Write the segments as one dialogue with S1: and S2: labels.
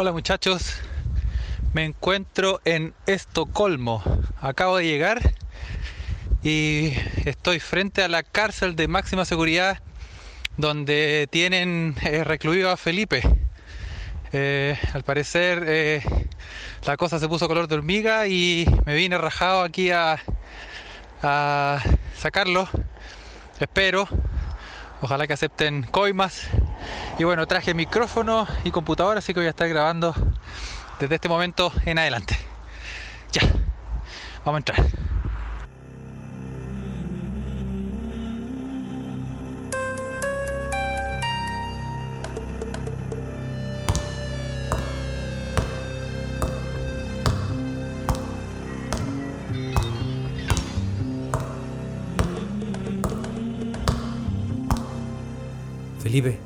S1: Hola muchachos, me encuentro en Estocolmo. Acabo de llegar y estoy frente a la cárcel de máxima seguridad donde tienen eh, recluido a Felipe. Eh, al parecer eh, la cosa se puso color de hormiga y me vine rajado aquí a, a sacarlo. Espero. Ojalá que acepten coimas. Y bueno, traje micrófono y computadora, así que voy a estar grabando desde este momento en adelante. Ya, vamos a entrar.
S2: Felipe.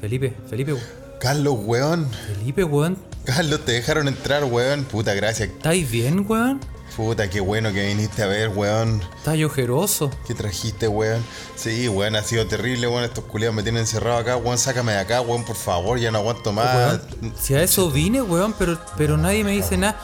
S2: Felipe, Felipe,
S3: Carlos, weón.
S2: Felipe, weón.
S3: Carlos, te dejaron entrar, weón. Puta, gracias.
S2: ¿Estáis bien, weón?
S3: Puta, qué bueno que viniste a ver, weón.
S2: Estás ojeroso.
S3: ¿Qué trajiste, weón? Sí, weón, ha sido terrible, weón. Estos culiados me tienen encerrado acá, weón. Sácame de acá, weón, por favor. Ya no aguanto más.
S2: Weón, si a eso vine, weón, pero, pero nadie me dice nada.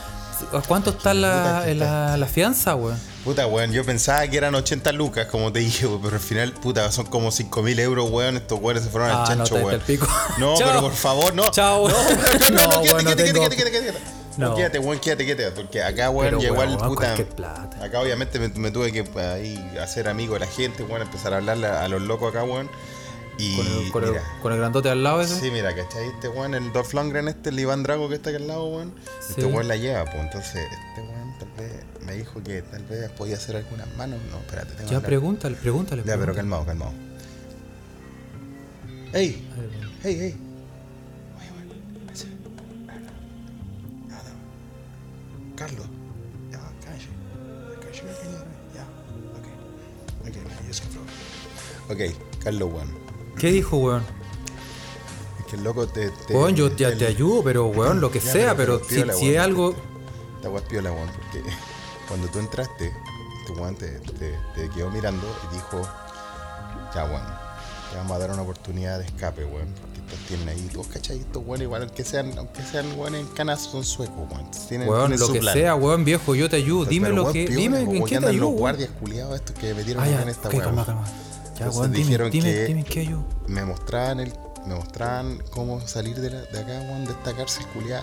S2: ¿A cuánto está la, la, la fianza, weón?
S3: Puta, weón, yo pensaba que eran 80 lucas, como te dije, weón, pero al final, puta, son como 5 mil euros, weón. Estos weones se fueron al
S2: Ah, no,
S3: chancho,
S2: te-
S3: weón.
S2: pico.
S3: No, pero por favor, no.
S2: Chao,
S3: No,
S2: weón.
S3: no, no, no,
S2: No,
S3: quédate,
S2: no
S3: quédate, quédate, quédate, quédate.
S2: No.
S3: Quédate, weón, quédate, quédate. Porque acá, weón, igual,
S2: weón,
S3: puta.
S2: plata.
S3: Acá obviamente me, me tuve que pues, ahí hacer amigo de la gente, weón, empezar a hablarle a, los locos acá, weón. Y
S2: Con el, con, el,
S3: mira,
S2: con el grandote al lado ese.
S3: sí, mira, ¿cachai? Este weón, el Dolph Lundgren, este, el Iván Drago que está aquí al lado, weón. Este weón la lleva, pues entonces este weón tal vez me dijo que tal vez podía hacer algunas manos. No, espérate, tengo que
S2: Ya pregúntale, pregúntale.
S3: Ya, pero calmado, calmado. ¡Ey! ¡Ey, ey! Carlos. Ya, cállate. Cállate, pequeño. Ya. Ok. Ok. Ok, Carlos, weón.
S2: ¿Qué dijo, weón?
S3: Es que el loco te. te
S2: Weón, yo ya
S3: el-
S2: te ayudo, pero weón, lo que
S3: Ya,
S2: sea, pero
S3: pero
S2: si,
S3: piola,
S2: si es algo.
S3: Esta weá es piola, weón, porque cuando tú entraste, este weón te, te- te quedó mirando y dijo, ya weón, te vamos a dar una oportunidad de escape, weón, porque estos tienen ahí, todos cachai, estos weón, igual aunque sean, aunque sean weón en canas son suecos, weón. Tienen,
S2: Weón,
S3: tienen
S2: lo que
S3: plan.
S2: sea, weón, viejo, yo te ayudo. Dime lo
S3: weón,
S2: que. Dime en qué te
S3: andan
S2: ayudo.
S3: los
S2: weón.
S3: guardias culiados estos que metieron
S2: Ah, ya,
S3: en esta
S2: ok,
S3: weá,
S2: calma,
S3: weón.
S2: calma. Ya,
S3: Entonces
S2: weón, dime,
S3: dijeron
S2: dime,
S3: que-
S2: dime qué ayudo.
S3: me mostraban el, me mostraban cómo salir de, la- de acá, weón, de esta cárcel culiada.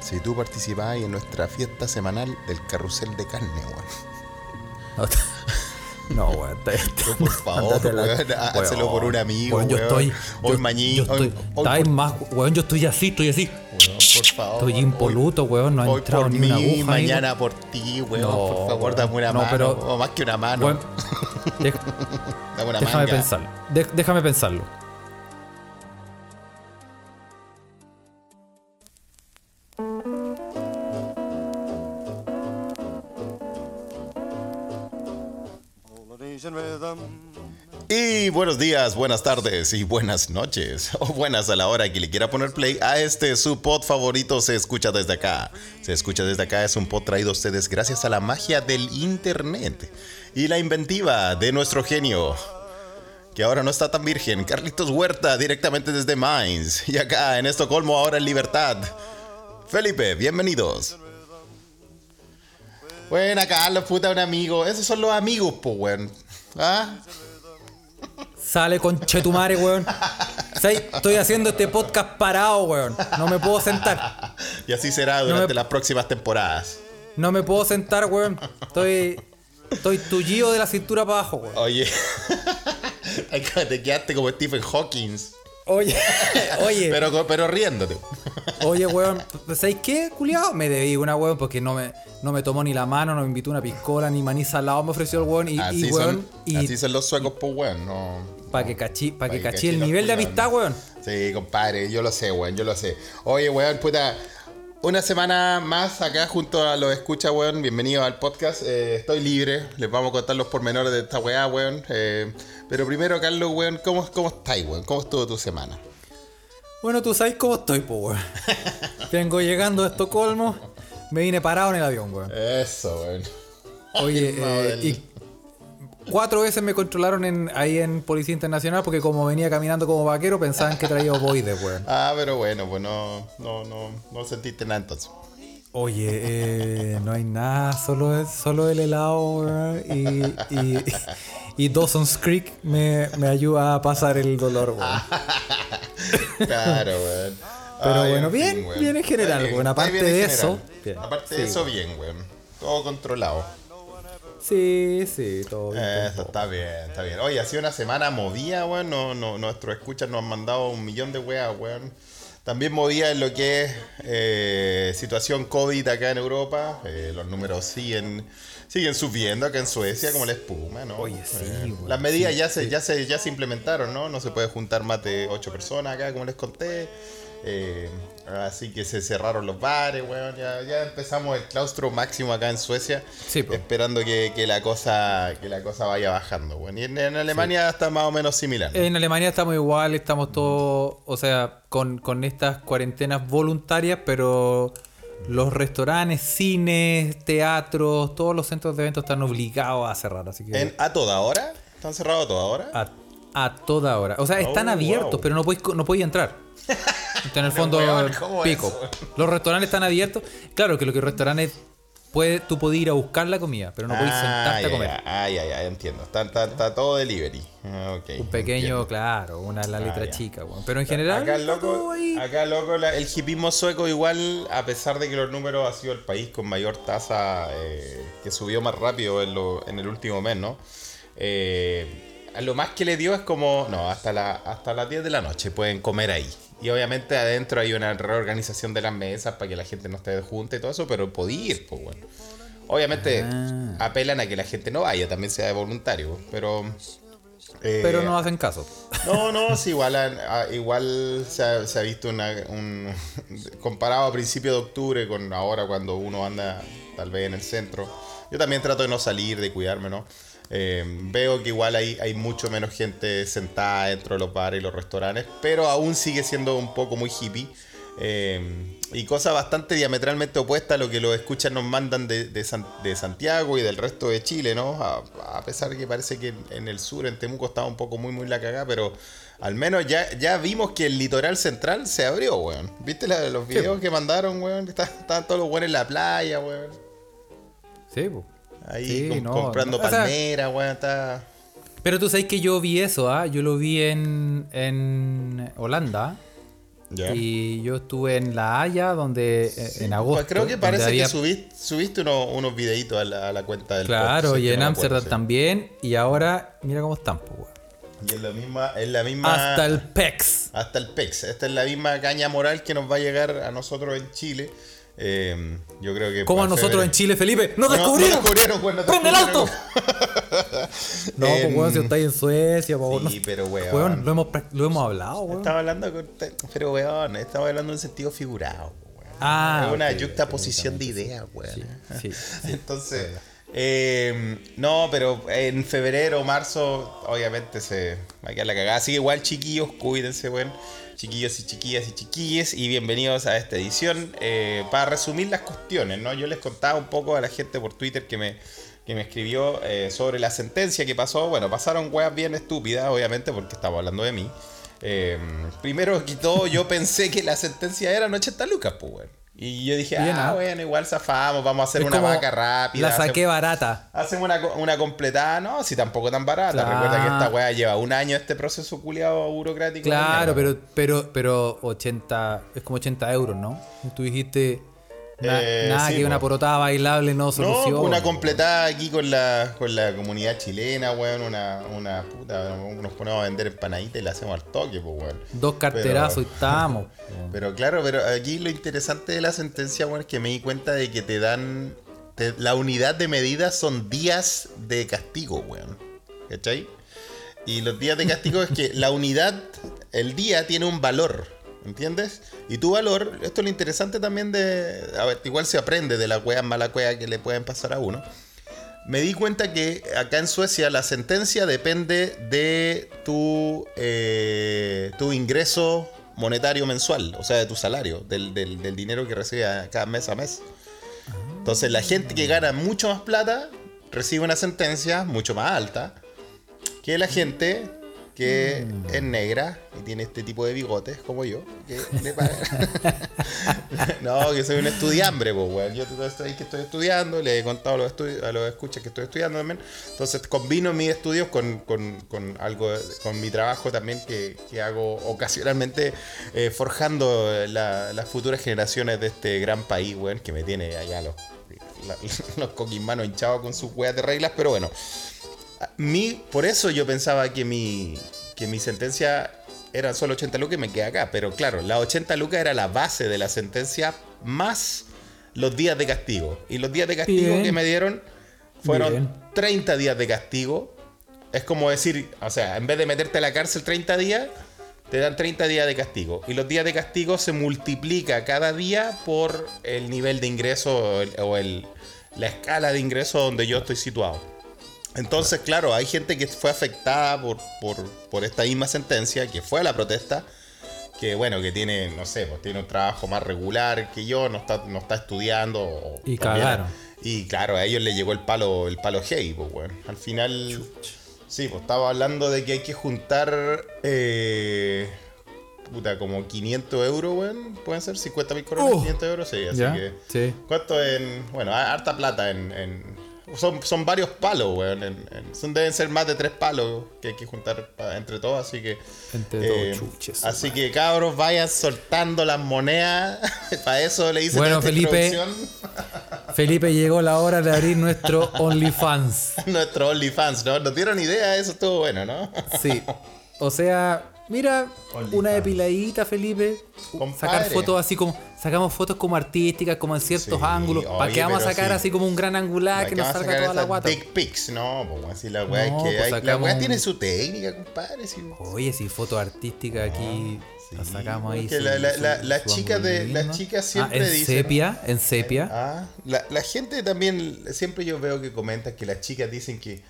S3: Si tú participabas en nuestra fiesta semanal del carrusel de carne, weón.
S2: No, weón,
S3: por favor, weón, hácelo por un amigo,
S2: Weón, yo estoy.
S3: Hoy
S2: yo
S3: hoy-
S2: estoy-
S3: hoy
S2: más, weón, yo estoy así, estoy así.
S3: Weón, por favor.
S2: Estoy
S3: hoy-
S2: impoluto, weón, no ha entrado
S3: por
S2: ni una
S3: mí,
S2: aguja. amigo.
S3: mañana por ti, weón.
S2: No,
S3: por favor, dame una
S2: No,
S3: mano.
S2: pero-
S3: o más que una mano.
S2: Weón,
S3: dame una
S2: déjame
S3: manga.
S2: pensarlo. de- déjame pensarlo.
S3: Buenos días, buenas tardes y buenas noches. O buenas a la hora que le quiera poner play a este su pod favorito se escucha desde acá. Se escucha desde acá es un pod traído a ustedes gracias a la magia del internet y la inventiva de nuestro genio. Que ahora no está tan virgen, Carlitos Huerta, directamente desde Mainz. Y acá en Estocolmo, ahora en libertad. Felipe, bienvenidos. Buena, Carlos, puta, un amigo. Esos son los amigos, po, weón. ¿Ah?
S2: Sale con Chetumare, weón. ¿Sabes? Estoy haciendo este podcast parado, weón. No me puedo sentar.
S3: Y así será
S2: No
S3: durante
S2: me-
S3: las próximas temporadas.
S2: No me puedo sentar, weón. Estoy. Estoy tullido de la cintura para abajo, weón.
S3: Oye, te quedaste como Stephen Hawking.
S2: Oye, oye.
S3: Pero, pero riéndote.
S2: Oye, weón, ¿sabéis qué, culiado? Me debí una, weón, porque no me, no me tomó ni la mano, no me invitó una piscola, ni maní salado me ofreció el weón. Y,
S3: Así,
S2: y weón,
S3: son,
S2: y
S3: así son los suecos, pues, weón. No,
S2: para que cachí, pa'
S3: Pa'
S2: que
S3: que
S2: cachí el nivel de amistad, weón.
S3: Sí, compadre, yo lo sé, weón, yo lo sé. Oye, weón, puta. Una semana más acá junto a los escucha, weón. Bienvenidos al podcast. Eh, estoy libre. Les vamos a contar los pormenores de esta weá, weón. Eh, pero primero, Carlos, weón, ¿cómo, ¿cómo estáis, weón? ¿Cómo estuvo tu semana?
S2: Bueno, tú sabes cómo estoy, po, weón. Vengo llegando a Estocolmo, me vine parado en el avión, weón.
S3: Eso, weón.
S2: Oye, eh, y cuatro veces me controlaron en, ahí en Policía Internacional porque como venía caminando como vaquero pensaban que traía ovoides, weón.
S3: Ah, pero bueno, pues no, no, no, no sentiste nada entonces.
S2: Oye, eh, no hay nada, solo, es- solo el helado y, y, y Dawson's Creek me, me ayuda a pasar el dolor, weón.
S3: Claro, weón.
S2: Pero
S3: Ay,
S2: bueno,
S3: en
S2: bien,
S3: fin,
S2: bien en general, weón. Aparte de
S3: general.
S2: eso, bien.
S3: Aparte de
S2: Sí,
S3: eso, bien, weón. Todo controlado.
S2: Sí, sí, todo bien.
S3: Eso está bien, está bien. Oye, ha sido una semana movida, weón. No, no, nuestros escuchas nos han mandado un millón de weas, weón. También movida en lo que es eh, situación COVID acá en Europa. Eh, los números siguen siguen subiendo acá en Suecia como la espuma, ¿no?
S2: Oye, sí,
S3: Eh, Las medidas
S2: sí,
S3: ya, se,
S2: sí.
S3: ya, se, ya se implementaron, ¿no? No se puede juntar más de ocho personas acá, como les conté. Eh, así que se cerraron los bares, weón. Ya, ya empezamos el claustro máximo acá en Suecia.
S2: Sí,
S3: esperando que, que la cosa que la cosa vaya bajando, weón. Y en, en Alemania está más o menos similar. ¿no?
S2: En Alemania estamos igual, estamos todos, o sea, con, con estas cuarentenas voluntarias, pero los restaurantes, cines, teatros, todos los centros de eventos están obligados a cerrar, así que
S3: ¿En- ¿A toda hora? ¿Están cerrados a toda hora?
S2: a, a toda hora. O sea, están
S3: Oh,
S2: abiertos,
S3: wow.
S2: pero no podéis, no podéis entrar. Está en el fondo
S3: weón, ¿cómo es
S2: pico.
S3: eso?
S2: Los restaurantes están abiertos. Claro que lo que los restaurantes puede, tú puedes ir a buscar la comida, pero no podéis sentarte
S3: ya,
S2: a comer.
S3: Ah, ya, ya, entiendo. Está, está- está todo delivery. Ah,
S2: Un pequeño,
S3: entiendo.
S2: claro, una la letra
S3: Ah, ya.
S2: chica. Pero en general,
S3: Acá loco, acá loco la- el hipismo sueco igual, a pesar de que los números ha sido el país con mayor tasa eh, que subió más rápido en, lo- en el último mes, ¿no? Eh, lo más que le dio es como, no, hasta, la, hasta las 10 de la noche pueden comer ahí. Y obviamente adentro hay una reorganización de las mesas para que la gente no esté junta y todo eso, pero podía ir, pues bueno. Obviamente
S2: Ah.
S3: apelan a que la gente no vaya, también sea de voluntario, pero... eh,
S2: Pero no hacen caso.
S3: no, no, sí, igual, a- a- igual se ha, se ha visto una, un... Comparado a principio de octubre con ahora cuando uno anda tal vez en el centro. Yo también trato de no salir, de cuidarme, ¿no? Eh, veo que igual hay, hay mucho menos gente sentada dentro de los bares y los restaurantes, pero aún sigue siendo un poco muy hippie. Eh, y cosa bastante diametralmente opuesta a lo que los escuchas nos mandan de, de San- de Santiago y del resto de Chile, ¿no? A, a pesar que parece que en, en el sur, en Temuco, estaba un poco muy, muy la cagada, pero al menos ya, ya vimos que el litoral central se abrió, weón. ¿Viste la- los videos que mandaron, weón? Estaban todos los buenos en la playa, weón.
S2: Sí, po.
S3: Ahí
S2: Sí,
S3: com-
S2: no,
S3: comprando
S2: no, o sea-
S3: palmeras, weón. Está...
S2: Pero tú sabes que yo vi eso, ¿ah? Yo lo vi en, en Holanda.
S3: Ya.
S2: Y yo estuve en La Haya, donde eh, en agosto.
S3: Pues creo que parece
S2: había-
S3: que subiste, subiste unos, unos videitos a la, a la cuenta del
S2: Claro, y en
S3: no
S2: Ámsterdam
S3: sí.
S2: también. Y ahora, mira cómo están, po, weón.
S3: Y en la misma, en la misma.
S2: Hasta el PEX.
S3: Hasta el PEX. Esta es la misma caña moral que nos va a llegar a nosotros en Chile. Eh, yo creo que.
S2: Como a nosotros en Chile, Felipe. ¡Nos
S3: No, no
S2: descubrieron!
S3: descubrieron, nos
S2: ¡Prende el
S3: descubrieron.
S2: auto! No, pues weón, si estáis en Suecia, po,
S3: Sí,
S2: no-
S3: pero weón.
S2: Weón, lo hemos, lo hemos hablado, weón.
S3: Estaba hablando con. Pero weón, estaba hablando en sentido figurado, weón.
S2: Ah,
S3: Es una yuxtaposición de ideas, weón.
S2: Sí, sí.
S3: Entonces, eh, no, pero en febrero, marzo, obviamente se va a quedar la cagada. Así que igual, chiquillos, cuídense, weón. Chiquillos y chiquillas y chiquilles, y bienvenidos a esta edición. Eh, para resumir las cuestiones, ¿no? Yo les contaba un poco a la gente por Twitter que me, que me escribió eh, sobre la sentencia que pasó. Bueno, pasaron weas bien estúpidas, obviamente, porque estamos hablando de mí. Eh, primero que todo, yo pensé que la sentencia eran 80 lucas, pues, weón. Y yo dije,
S2: Bien,
S3: ah, bueno, igual zafamos, vamos a hacer
S2: Es
S3: una vaca rápida.
S2: La saqué
S3: hacemos-
S2: barata.
S3: Hacemos una, una completada, no, si tampoco tan barata.
S2: Claro.
S3: Recuerda que esta weá lleva un año este proceso culiado burocrático.
S2: Claro, pero, pero, pero 80, es como 80 euros, ¿no? Tú dijiste na-
S3: Eh,
S2: nada
S3: sí,
S2: que
S3: po.
S2: una porotada bailable no
S3: No,
S2: soluciona.
S3: una completada aquí con la, con la comunidad chilena, weón. Una, una puta, nos ponemos a vender empanaditas y la hacemos al toque, pues, weón.
S2: Dos carterazos y estamos.
S3: Pero claro, pero aquí lo interesante de la sentencia, weón, es que me di cuenta de que te dan. te- la unidad de medida son días de castigo, weón. ¿Cachai? Y los días de castigo es que la unidad, el día tiene un valor. ¿Entiendes? Y tu valor, esto es lo interesante también de. A ver, igual se aprende de la wea mala cueva que le pueden pasar a uno. Me di cuenta que acá en Suecia la sentencia depende de tu, eh, tu ingreso monetario mensual, o sea, de tu salario, del, del- del dinero que recibes cada mes a mes. Entonces la gente que gana mucho más plata recibe una sentencia mucho más alta que la gente que es negra y tiene este tipo de bigotes como yo. Que le no, que soy un estudiambre, pues, weón. Yo todo esto ahí que estoy estudiando, le he contado a los, a los escuchas que estoy estudiando también. Entonces combino mis estudios con, con- con algo, con mi trabajo también que, que hago ocasionalmente eh, forjando la- las futuras generaciones de este gran país, weón, que me tiene allá los, la- los coquismanos hinchados con sus weas de reglas, pero bueno. Mi, por eso yo pensaba que mi, que mi sentencia era solo 80 lucas y me quedé acá. Pero claro, la 80 lucas era la base de la sentencia más los días de castigo. Y los días de castigo
S2: Bien.
S3: que me dieron fueron
S2: Bien.
S3: 30 días de castigo. Es como decir, o sea, en vez de meterte a la cárcel 30 días, te dan 30 días de castigo. Y los días de castigo se multiplica cada día por el nivel de ingreso o, el- o el- la escala de ingreso donde yo estoy situado. Entonces, claro, hay gente que fue afectada por, por, por esta misma sentencia, que fue a la protesta, que bueno, que tiene, no sé, pues tiene un trabajo más regular que yo, no está, no está estudiando. o
S2: Y
S3: también-
S2: cagaron.
S3: Y claro, a ellos les llegó el palo, el palo heavy, pues bueno. Al final. Sí, pues estaba hablando de que hay que juntar. eh, puta, como 500 euros, weón. Pueden ser 50 mil coronas,
S2: Oh.
S3: 500 euros, sí, así
S2: ¿Ya?
S3: que.
S2: Sí.
S3: ¿Cuánto en. Bueno, ha- harta plata en. en- son, son varios palos, weón. en- en- son, deben ser más de tres palos que hay que juntar pa- entre todos, así que.
S2: Entre
S3: eh,
S2: todos, chuches.
S3: así que cabros, vayan soltando las monedas. Para eso le hice
S2: Bueno, Felipe. Felipe, llegó la hora de abrir nuestro OnlyFans.
S3: Nuestro OnlyFans, ¿no? Nos dieron idea, eso estuvo bueno, ¿no?
S2: Sí. O sea, mira, una depiladita, Felipe.
S3: Compadre.
S2: Sacar fotos así como. Sacamos fotos como artísticas, como en ciertos
S3: Sí,
S2: ángulos. ¿Para qué vamos a sacar
S3: sí.
S2: así como un gran angular que nos salga toda la guata?
S3: Dick pics, no, pues así la weá
S2: No,
S3: es que
S2: pues
S3: hay- la weá
S2: un-
S3: tiene su técnica, compadre. sí.
S2: Oye, si fotos artísticas aquí. la sacamos ahí. su-
S3: la- la- la- las
S2: su
S3: chicas de- las chicas
S2: Ah,
S3: siempre
S2: en
S3: dicen-
S2: sepia, en sepia.
S3: Ah, la, la gente también, siempre yo veo que comentan que las chicas dicen que,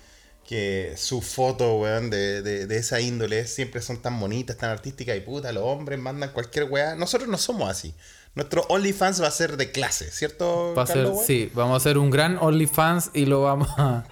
S3: que sus fotos, weón, de, de, de esa índole siempre son tan bonitas, tan artísticas y puta, los hombres mandan cualquier weá. Nosotros no somos así. Nuestro OnlyFans va a ser de clase, ¿cierto?
S2: Va a ser,
S3: weón?
S2: sí, vamos a hacer un gran OnlyFans y lo vamos a,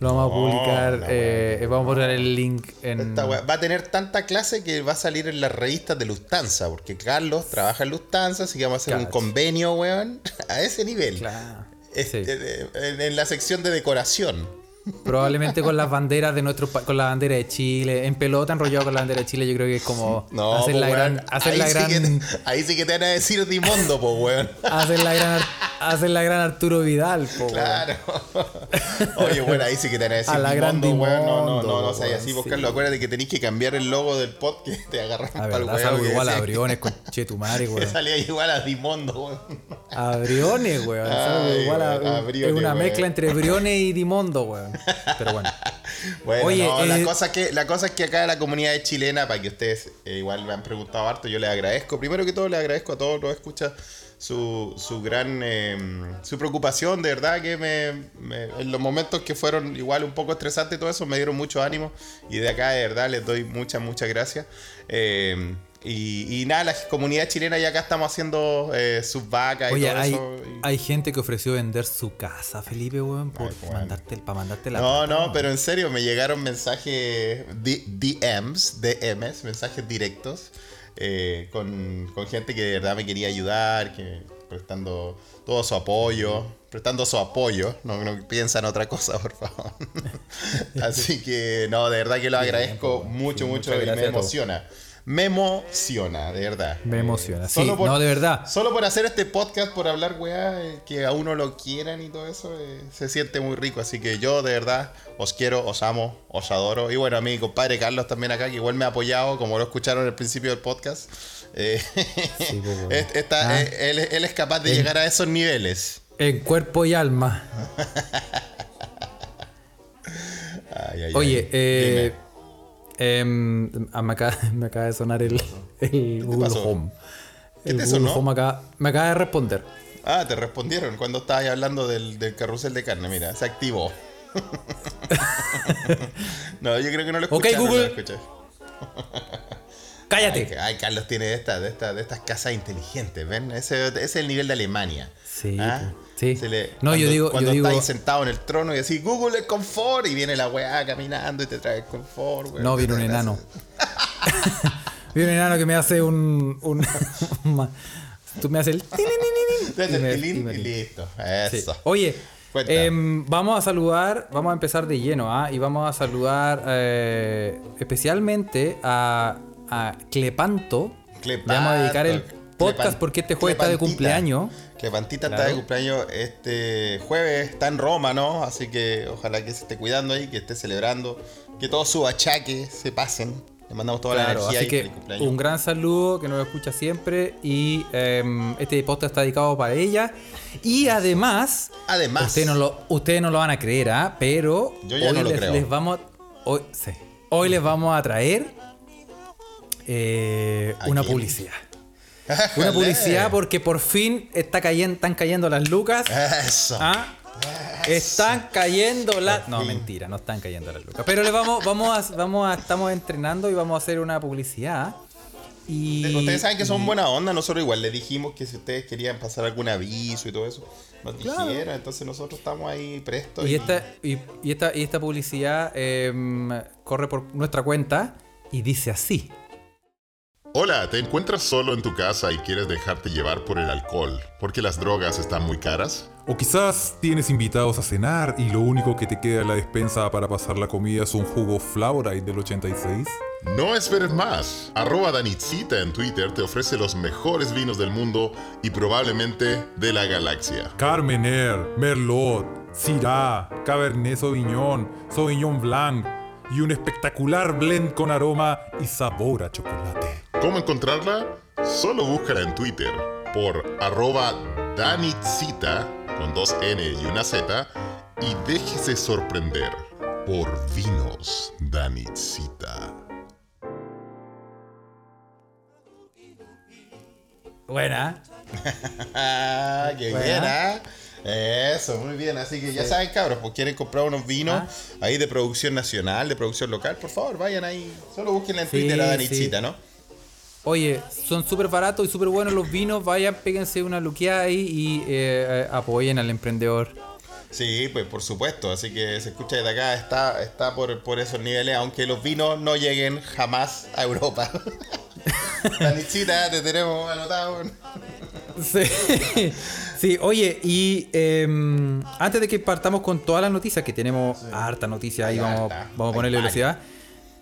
S2: lo vamos a
S3: No,
S2: publicar. eh, vamos a poner el link en.
S3: Esta weá va a tener tanta clase que va a salir en las revistas de Lufthansa, porque Carlos trabaja en Lufthansa, así que vamos a hacer un convenio, weón, a ese nivel.
S2: Claro.
S3: Este,
S2: Sí.
S3: de- en, en la sección de decoración.
S2: Probablemente con las banderas de nuestro con la bandera de Chile, en pelota enrollado con la bandera de Chile, yo creo que es como
S3: No,
S2: hacer
S3: po,
S2: la
S3: weón,
S2: gran, hacer
S3: ahí,
S2: la
S3: sí
S2: gran,
S3: que te, ahí sí que te van a decir Dimondo, po, weón.
S2: hacer la gran, hacer la gran Arturo Vidal, po, weón.
S3: Claro. Oye, bueno, ahí sí que te van a decir
S2: A la gran
S3: Dimondo, weón. No, no, no, no, seas así,
S2: weón,
S3: buscarlo.
S2: sí.
S3: Acuérdate que tenéis que cambiar el logo del pod que te agarran
S2: A
S3: para el weón.
S2: igual a Briones con Chetumare, weón.
S3: salía igual a Dimondo, weón.
S2: A Briones, weón.
S3: Ay,
S2: igual a, es una mezcla entre Briones y Dimondo, weón. Pero bueno.
S3: Bueno,
S2: Oye,
S3: no, la,
S2: eh,
S3: cosa es que, la cosa es que acá la comunidad es chilena, para que ustedes eh, igual me han preguntado harto, yo les agradezco. Primero que todo, les agradezco a todos los escuchas su, su gran eh, su preocupación, de verdad que me, me- en los momentos que fueron igual un poco estresantes y todo eso, me dieron mucho ánimo. Y de acá, de verdad, les doy muchas, muchas gracias. Eh, y, y nada, la comunidad chilena ya acá estamos haciendo eh, sus vacas y
S2: Oye,
S3: todo
S2: hay,
S3: eso. y-
S2: hay gente que ofreció vender su casa, Felipe, weón, por
S3: Ay,
S2: mandarte, para mandarte la
S3: No,
S2: plata,
S3: no, pero en serio, me llegaron mensajes DMs, DMs, mensajes directos, eh, con, con gente que de verdad me quería ayudar, que prestando todo su apoyo, prestando su apoyo, no, no piensan otra cosa, por favor. Así que, no, de verdad que lo agradezco mucho,
S2: sí,
S3: mucho y me emociona. Me emociona, de verdad.
S2: Me
S3: Eh,
S2: emociona, sí, no, de verdad.
S3: Solo por hacer este podcast, por hablar, weá, eh, que a uno lo quieran y todo eso, eh, se siente muy rico. Así que yo, de verdad, os quiero, os amo, os adoro. Y bueno, a mi compadre Carlos también acá, que igual me ha apoyado, como lo escucharon al principio del podcast.
S2: Sí, Ah.
S3: él, él es capaz de llegar a esos niveles.
S2: En cuerpo y alma.
S3: Ay, ay,
S2: Oye,
S3: ay.
S2: eh,
S3: Dime.
S2: Ah, me, acaba, me acaba de sonar el, el Google
S3: pasó?
S2: Home.
S3: ¿Qué
S2: El
S3: te
S2: Google
S3: sonó?
S2: Home acaba- me acaba de responder.
S3: Ah, te respondieron cuando estabas hablando del, del carrusel de carne. Mira, se activó. no, yo creo que no lo
S2: Ok,
S3: no lo
S2: Google.
S3: escuché.
S2: ¡Cállate!
S3: Ay, ay, Carlos tiene de estas de estas de estas casas inteligentes, ¿ven? Ese, ese es el nivel de Alemania.
S2: Sí,
S3: ¿Ah?
S2: Sí.
S3: Se le-
S2: No, yo digo-
S3: Cuando
S2: yo digo-
S3: sentado en el trono y decís, Google es confort, y viene la weá caminando y te trae el confort, weón.
S2: No, viene un enano. viene un enano que me hace un. un Tú me haces el.
S3: Hace
S2: y me-
S3: el tilín
S2: y me-
S3: y listo.
S2: Sí.
S3: Eso.
S2: Oye, em, vamos a saludar, vamos a empezar de lleno, ¿ah? Y vamos a saludar eh, especialmente a, a Clepanto. Le vamos a dedicar el podcast
S3: Clepan-
S2: porque este jueves está de cumpleaños.
S3: Clepantita está
S2: Claro.
S3: de cumpleaños este jueves, está en Roma, ¿no? Así que ojalá que se esté cuidando ahí, que esté celebrando, que todos sus achaques se pasen. Le mandamos toda la
S2: Claro,
S3: energía
S2: así que un gran saludo que nos escucha siempre y em, este podcast está dedicado para ella. Y además,
S3: Además,
S2: ustedes no lo, ustedes no lo van a creer, ¿ah? pero
S3: Yo ya
S2: hoy
S3: no lo
S2: les,
S3: creo.
S2: les vamos, hoy, sí, hoy les vamos a traer eh,
S3: ¿A
S2: una publicidad. Una publicidad porque por fin está cayendo, están cayendo las lucas.
S3: Eso.
S2: ¿Ah? Están cayendo las. No, mentira, no están cayendo las lucas. Pero le vamos, vamos a, vamos a, estamos entrenando y vamos a hacer una publicidad. Y,
S3: Ustedes saben que son buena onda, nosotros igual les dijimos que si ustedes querían pasar algún aviso y todo eso, nos
S2: Claro.
S3: dijeran, entonces nosotros estamos ahí prestos.
S2: Y esta, y, y esta, y esta publicidad em, corre por nuestra cuenta y dice así.
S4: Hola, ¿te encuentras solo en tu casa y quieres dejarte llevar por el alcohol porque las drogas están muy caras?
S5: O quizás tienes invitados a cenar y lo único que te queda en la despensa para pasar la comida es un jugo Flavorite del 86.
S4: No esperes más. Arroba Danitzita en Twitter te ofrece los mejores vinos del mundo y probablemente de la galaxia.
S5: Carmener, Merlot, Syrah, Cabernet Sauvignon, Sauvignon Blanc y un espectacular blend con aroma y sabor a chocolate.
S4: ¿Cómo encontrarla? Solo búscala en Twitter por arroba Danitzita con dos N y una Z y déjese sorprender por vinos Danitzita.
S2: Buena.
S3: Qué
S2: Buena.
S3: bien, ¿ah? Eso, muy bien. Así que ya saben, cabros, pues quieren comprar unos vinos
S2: Ah.
S3: ahí de producción nacional, de producción local, por favor, vayan ahí. Solo busquen en
S2: Sí,
S3: Twitter a
S2: sí.
S3: Danitzita, ¿no?
S2: Oye, son súper baratos y súper buenos los vinos. Vayan, péguense una luqueada ahí y eh, apoyen al emprendedor.
S3: Sí, pues por supuesto. Así que se escucha desde acá, está, está por, por esos niveles, aunque los vinos no lleguen jamás a Europa. Danitzita, te tenemos anotado.
S2: Sí. Sí, oye, y em, antes de que partamos con todas las noticias, que tenemos harta noticia ahí, vamos,
S3: harta,
S2: vamos a ponerle
S3: varias.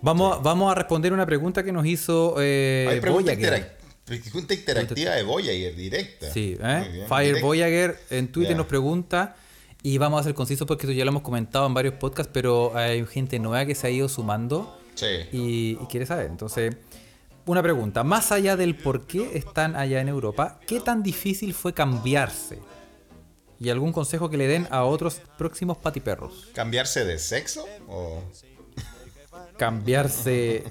S2: Vamos, vamos a responder una pregunta que nos hizo eh,
S3: Hay pregunta,
S2: Voyager.
S3: pregunta interactiva de Voyager, directa.
S2: Sí, ¿eh?
S3: bien,
S2: Fire
S3: directa.
S2: Voyager en Twitter nos pregunta, y vamos a ser concisos porque esto ya lo hemos comentado en varios podcasts, pero hay gente nueva que se ha ido sumando
S3: Sí.
S2: y, y quiere saber. Entonces, una pregunta, más allá del por qué están allá en Europa, ¿qué tan difícil fue cambiarse? Y algún consejo que le den a otros próximos patiperros.
S3: ¿Cambiarse de sexo? ¿O
S2: Cambiarse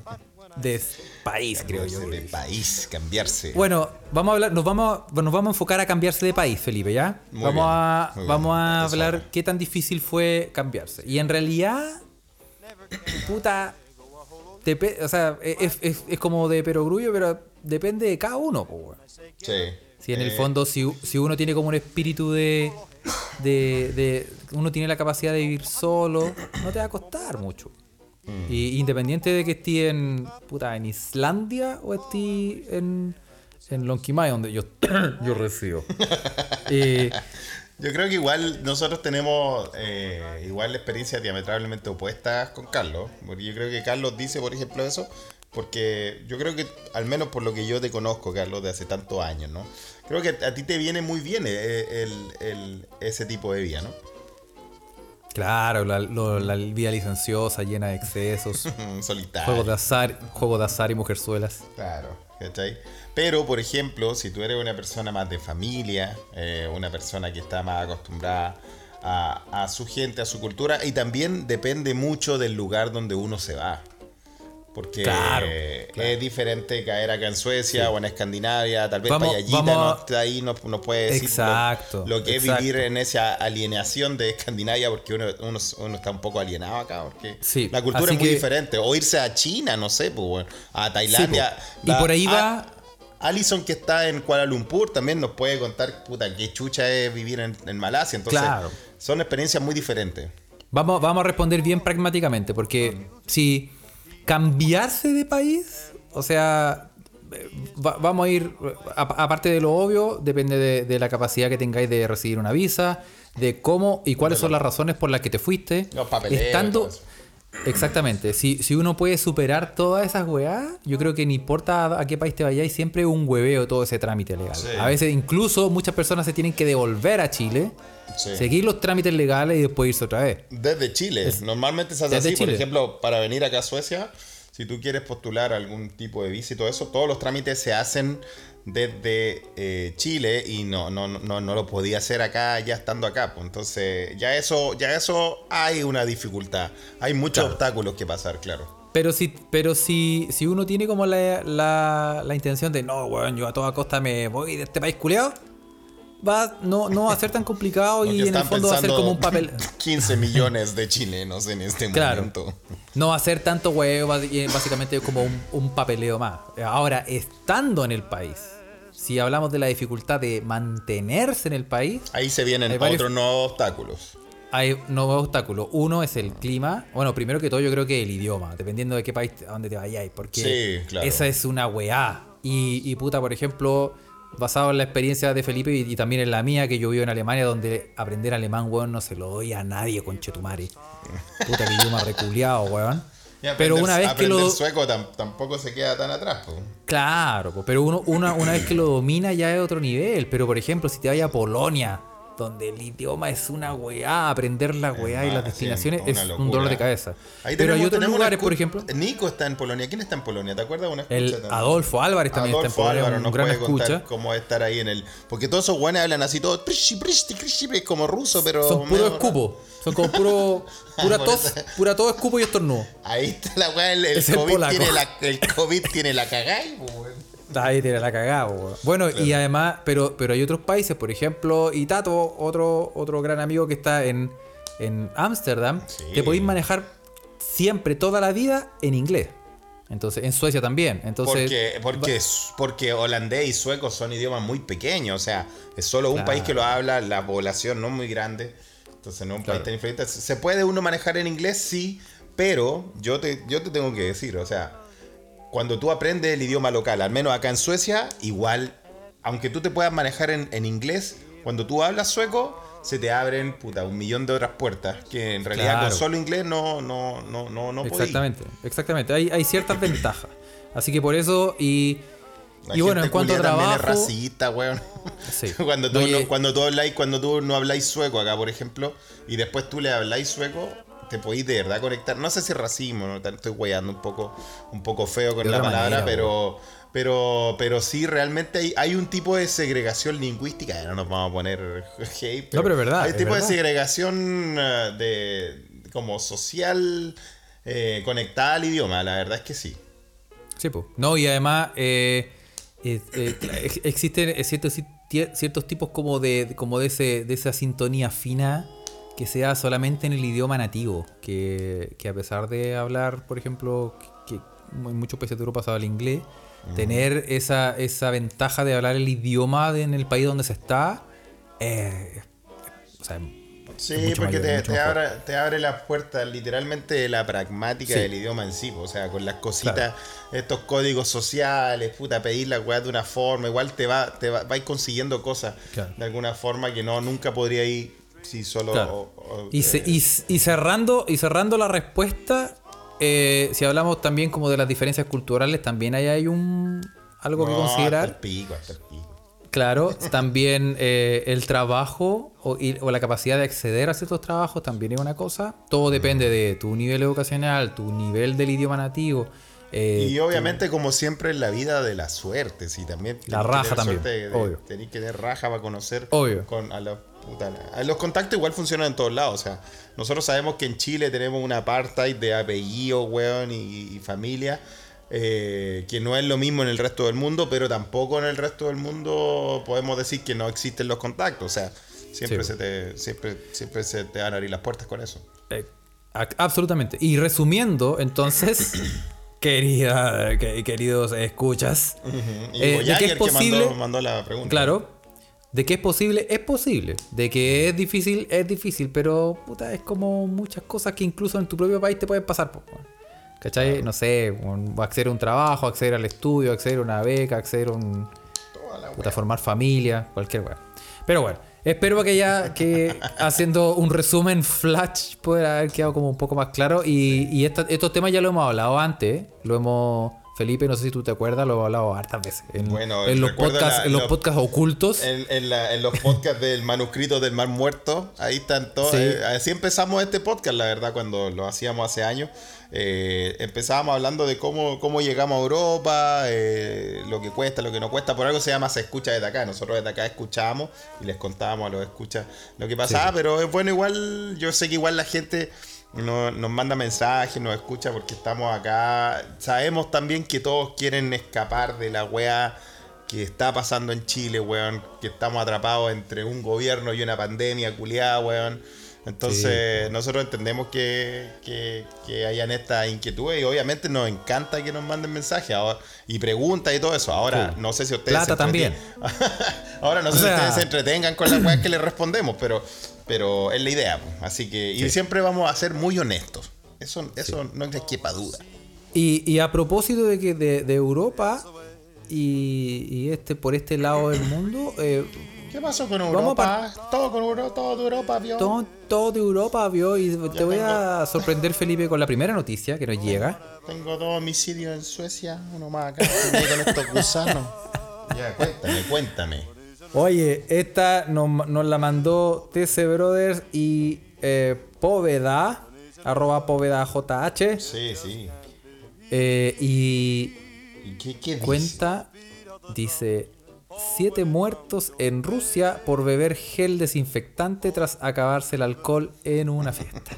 S2: de país, creo yo.
S3: de país? Cambiarse.
S2: Bueno, vamos a hablar, nos vamos, a- nos vamos a enfocar a cambiarse de país, Felipe, ¿ya?
S3: Muy
S2: vamos
S3: bien,
S2: a,
S3: bien.
S2: vamos a hablar qué tan difícil fue cambiarse. Y en realidad, puta, o sea, es, es- es como de perogrullo, pero depende de cada uno, po.
S3: Sí.
S2: Si en el
S3: Eh,
S2: fondo, si, si uno tiene como un espíritu de, de, de- Uno tiene la capacidad de vivir solo, no te va a costar mucho.
S3: Mm.
S2: Y independiente de que esté en. Puta, en Islandia o esté en. En Lonquimay, donde yo, yo resido. Y-
S3: Yo creo que igual nosotros tenemos eh, igual experiencias diametralmente opuestas con Carlos. Porque yo creo que Carlos dice, por ejemplo, eso. Porque yo creo que, al menos por lo que yo te conozco, Carlos, de hace tantos años, ¿no? Creo que a, a ti te viene muy bien eh, el- el- ese tipo de vida, ¿no?
S2: Claro, la, lo- la vida licenciosa, llena de excesos,
S3: Solitario.
S2: juegos de azar, juegos de azar y mujerzuelas.
S3: Claro, ¿cachai? Pero, por ejemplo, si tú eres una persona más de familia, eh, una persona que está más acostumbrada a, a su gente, a su cultura, y también depende mucho del lugar donde uno se va. Porque
S2: Claro,
S3: es diferente caer acá en Suecia o en Escandinavia, tal vez
S2: Vamos-
S3: Payallita
S2: vamos
S3: no ahí, no, no puede decir lo-
S2: Exacto,
S3: lo, que es vivir en esa alienación de Escandinavia, porque uno, uno, uno está un poco alienado acá, porque
S2: Sí,
S3: la cultura
S2: así
S3: es muy
S2: que-
S3: diferente. O irse a China, no sé, pues, bueno, a Tailandia.
S2: Sí, po. Y por ahí
S3: a-
S2: va-
S3: Alison, que está en Kuala Lumpur, también nos puede contar, puta, qué chucha es vivir en, en Malasia. Entonces,
S2: Claro.
S3: son experiencias muy diferentes.
S2: Vamos, vamos a responder bien pragmáticamente, porque si cambiarse de país, o sea, eh, va- vamos a ir, a- aparte de lo obvio, depende de, de la capacidad que tengáis de recibir una visa, de cómo y cuáles son las razones por las que te fuiste.
S3: Los
S2: Estando. Exactamente, si, si uno puede superar todas esas weás, yo creo que no importa a, a qué país te vayáis, siempre es un hueveo todo ese trámite legal.
S3: Sí.
S2: A veces incluso muchas personas se tienen que devolver a Chile,
S3: Sí.
S2: seguir los trámites legales y después irse otra vez.
S3: Desde Chile. Normalmente se hace así. Por
S2: Chile.
S3: ejemplo, para venir acá a Suecia, si tú quieres postular algún tipo de visa y todo eso, todos los trámites se hacen desde eh, Chile y no, no, no, no lo podía hacer acá ya estando acá. pues. Entonces, ya eso, ya eso hay una dificultad. Hay muchos obstáculos que pasar, claro.
S2: Pero si, pero si, si uno tiene como la, la, la intención de no, weón, yo a toda costa me voy de este país culeado, va, no, no va a ser tan complicado
S3: Porque
S2: y en el fondo va a ser como un papel.
S3: 15 millones de chilenos en este
S2: Claro.
S3: momento.
S2: No va a ser tanto huevo, y básicamente es como un, un papeleo más. Ahora, estando en el país, si hablamos de la dificultad de mantenerse en el país,
S3: Ahí se vienen
S2: varios-
S3: otros nuevos obstáculos.
S2: hay nuevos obstáculos. Uno es el clima. Bueno, primero que todo, yo creo que el idioma, dependiendo de qué país a dónde te vayáis. Porque
S3: Sí, claro.
S2: esa es una weá. Y, y puta, por ejemplo, basado en la experiencia de Felipe y, y también en la mía, que yo vivo en Alemania, donde aprender alemán, weón, no se lo doy a nadie, conchetumare. Puta, el idioma reculeado, weón. Pero una vez que lo.
S3: sueco tam- tampoco se queda tan atrás. pues.
S2: Claro, po, pero uno, una, una vez que lo domina ya es otro nivel. Pero por ejemplo, si te vayas a Polonia, donde el idioma es una weá, aprender la weá y
S3: Ah,
S2: las destinaciones es un dolor de cabeza.
S3: Ahí
S2: pero hay
S3: tenemos-
S2: otros
S3: tenemos
S2: lugares, por ejemplo,
S3: Nico está en Polonia. ¿Quién está en Polonia? ¿Te acuerdas? Una
S2: el
S3: también.
S2: Adolfo Álvarez también
S3: Adolfo
S2: está en Polonia,
S3: Álvaro
S2: un
S3: nos
S2: gran
S3: puede contar
S2: escucha.
S3: cómo es estar ahí en el... Porque todos esos guanes hablan así todo... Es como ruso, pero...
S2: Son puro
S3: medio-
S2: escupo. Son como puro, pura
S3: Por
S2: tos, pura tos, escupo y estornudo.
S3: Ahí está la weá. El, el
S2: Es
S3: COVID tiene la, el COVID tiene la y, weón.
S2: Ahí tiene la cagada, weón. Bueno, y además, pero, pero hay otros países, por ejemplo, Itato, otro, otro gran amigo que está en en Ámsterdam,
S3: Sí.
S2: te podéis manejar siempre, toda la vida, en inglés. Entonces, en Suecia también. Entonces,
S3: Porque, porque, porque holandés y sueco son idiomas muy pequeños. O sea, es solo un
S2: Claro.
S3: país que lo habla, la población no es muy grande. Entonces, no es un
S2: Claro.
S3: país tan diferente. ¿Se puede uno manejar en inglés? Sí, pero yo te, yo te tengo que decir, o sea, cuando tú aprendes el idioma local, al menos acá en Suecia, igual, aunque tú te puedas manejar en, en inglés, cuando tú hablas sueco, se te abren puta, un millón de otras puertas que en realidad
S2: Claro.
S3: con solo inglés no, no, no, no, no podí.
S2: exactamente, exactamente. Hay, hay ciertas ventajas. Así que por eso, y,
S3: La
S2: y bueno, en cuanto a trabajo.
S3: es racista, weón.
S2: Sí.
S3: cuando, tú
S2: No,
S3: no, cuando tú habláis, cuando tú no habláis sueco acá, por ejemplo, y después tú le habláis sueco, te podéis de verdad conectar. No sé si es racismo, ¿no? estoy weyando un poco, un poco feo con
S2: De
S3: la palabra,
S2: manera,
S3: pero, pero, pero sí realmente hay, hay un tipo de segregación lingüística. No nos vamos a poner hate,
S2: No, pero es verdad,
S3: Hay un tipo
S2: verdad.
S3: de segregación eh, de como social eh, conectada al idioma. La verdad es que sí.
S2: Sí, pues. No, y además eh, eh, ex- existen ciertos, ciertos tipos como de como de ese de esa sintonía fina que sea solamente en el idioma nativo, que, que a pesar de hablar, por ejemplo, que en muchos países de Europa se habla inglés, tener esa, esa ventaja de hablar el idioma de- en el país donde se está, eh, o sea,
S3: Sí, porque
S2: mayor,
S3: te, te abre, te abre las puertas literalmente de la pragmática
S2: Sí.
S3: del idioma en sí, o sea, con las cositas,
S2: Claro.
S3: estos códigos sociales, puta, pedir la weá de una forma, igual te va, te va, vais consiguiendo cosas
S2: Claro.
S3: de alguna forma que no, nunca podría ir si solo...
S2: Claro.
S3: o- o-
S2: Y, se-
S3: eh,
S2: y, y cerrando, y cerrando la respuesta, eh, si hablamos también como de las diferencias culturales, también ahí hay un algo que
S3: hasta el
S2: considerar.
S3: pico, hasta el pico.
S2: Claro, también eh, el trabajo o, y- o la capacidad de acceder a ciertos trabajos también es una cosa. Todo depende de tu nivel educacional, tu nivel del idioma nativo. eh,
S3: Y obviamente, como siempre, en la vida de la suerte, sí, también.
S2: La raja también.
S3: Tenés que tener raja para conocer
S2: Obvio.
S3: con, a, los, puta, los contactos igual funcionan en todos lados. O sea, nosotros sabemos que en Chile tenemos una apartheid de apellido, weón, y, y familia. eh, que no es lo mismo en el resto del mundo, pero tampoco en el resto del mundo podemos decir que no existen los contactos. O sea, siempre,
S2: Sí.
S3: se, te, siempre, siempre se te van a abrir las puertas con eso.
S2: Eh, absolutamente. Y resumiendo, entonces, querida, que- queridos escuchas,
S3: Y
S2: eh,
S3: Hugo
S2: ¿de qué es
S3: que
S2: posible?
S3: mandó, mandó la pregunta.
S2: Claro. De que es posible, es posible. De que es difícil, es difícil. Pero, puta, es como muchas cosas que incluso en tu propio país te pueden pasar. po. ¿Cachai? No sé, un- acceder a un trabajo, acceder al estudio, acceder a una beca, acceder a un...
S3: Toda la
S2: Puta, formar familia, cualquier weá. Pero bueno, espero que ya que haciendo un resumen flash pueda haber quedado como un poco más claro. Y, y esta- estos temas ya lo hemos hablado antes. Lo hemos. Felipe, no sé si tú te acuerdas, lo hemos hablado hartas veces. En,
S3: Bueno,
S2: en los, podcasts,
S3: la-
S2: en los
S3: los-
S2: podcasts ocultos.
S3: En, en la- en los podcasts del manuscrito del Mar Muerto, ahí están todos.
S2: Sí.
S3: eh, así empezamos este podcast, la verdad, cuando lo hacíamos hace años. Eh, empezábamos hablando de cómo, cómo llegamos a Europa, eh, lo que cuesta, lo que no cuesta. Por algo se llama Se Escucha desde acá. Nosotros desde acá escuchábamos y les contábamos a los escuchas lo que pasaba. Pero es bueno, igual, yo sé que igual la gente no- nos manda mensajes, nos escucha porque estamos acá. Sabemos también que todos quieren escapar de la wea que está pasando en Chile, weón. Que estamos atrapados entre un gobierno y una pandemia culiada, weón. Entonces, nosotros entendemos que, que, que hayan estas inquietudes y obviamente nos encanta que nos manden mensajes ahora- y preguntas y todo eso. Ahora,
S2: Sí.
S3: no sé si ustedes.
S2: Plata
S3: se entretienen- Ahora, no sé
S2: sea-
S3: si ustedes se entretengan con las weas que les respondemos, pero, pero es la idea. pues. Así que, y siempre vamos a ser muy honestos. Eso, eso no les quepa duda.
S2: Y, y a propósito de que de, de Europa y, y este por este lado del mundo, eh,
S3: ¿Qué pasó con Europa? Todo con Europa, todo de Europa, vio.
S2: todo, todo de Europa vio y te voy a sorprender Felipe con la primera noticia que nos llega.
S3: Tengo dos homicidios en Suecia, uno más acá, con estos gusanos. Ya, cuéntame, cuéntame.
S2: Oye, esta nos, nos la mandó TC Brothers y eh, Poveda, arroba Poveda JH,
S3: Sí, sí.
S2: eh, y
S3: ¿Y qué, qué
S2: cuenta, dice, siete muertos en Rusia por beber gel desinfectante tras acabarse el alcohol en una fiesta.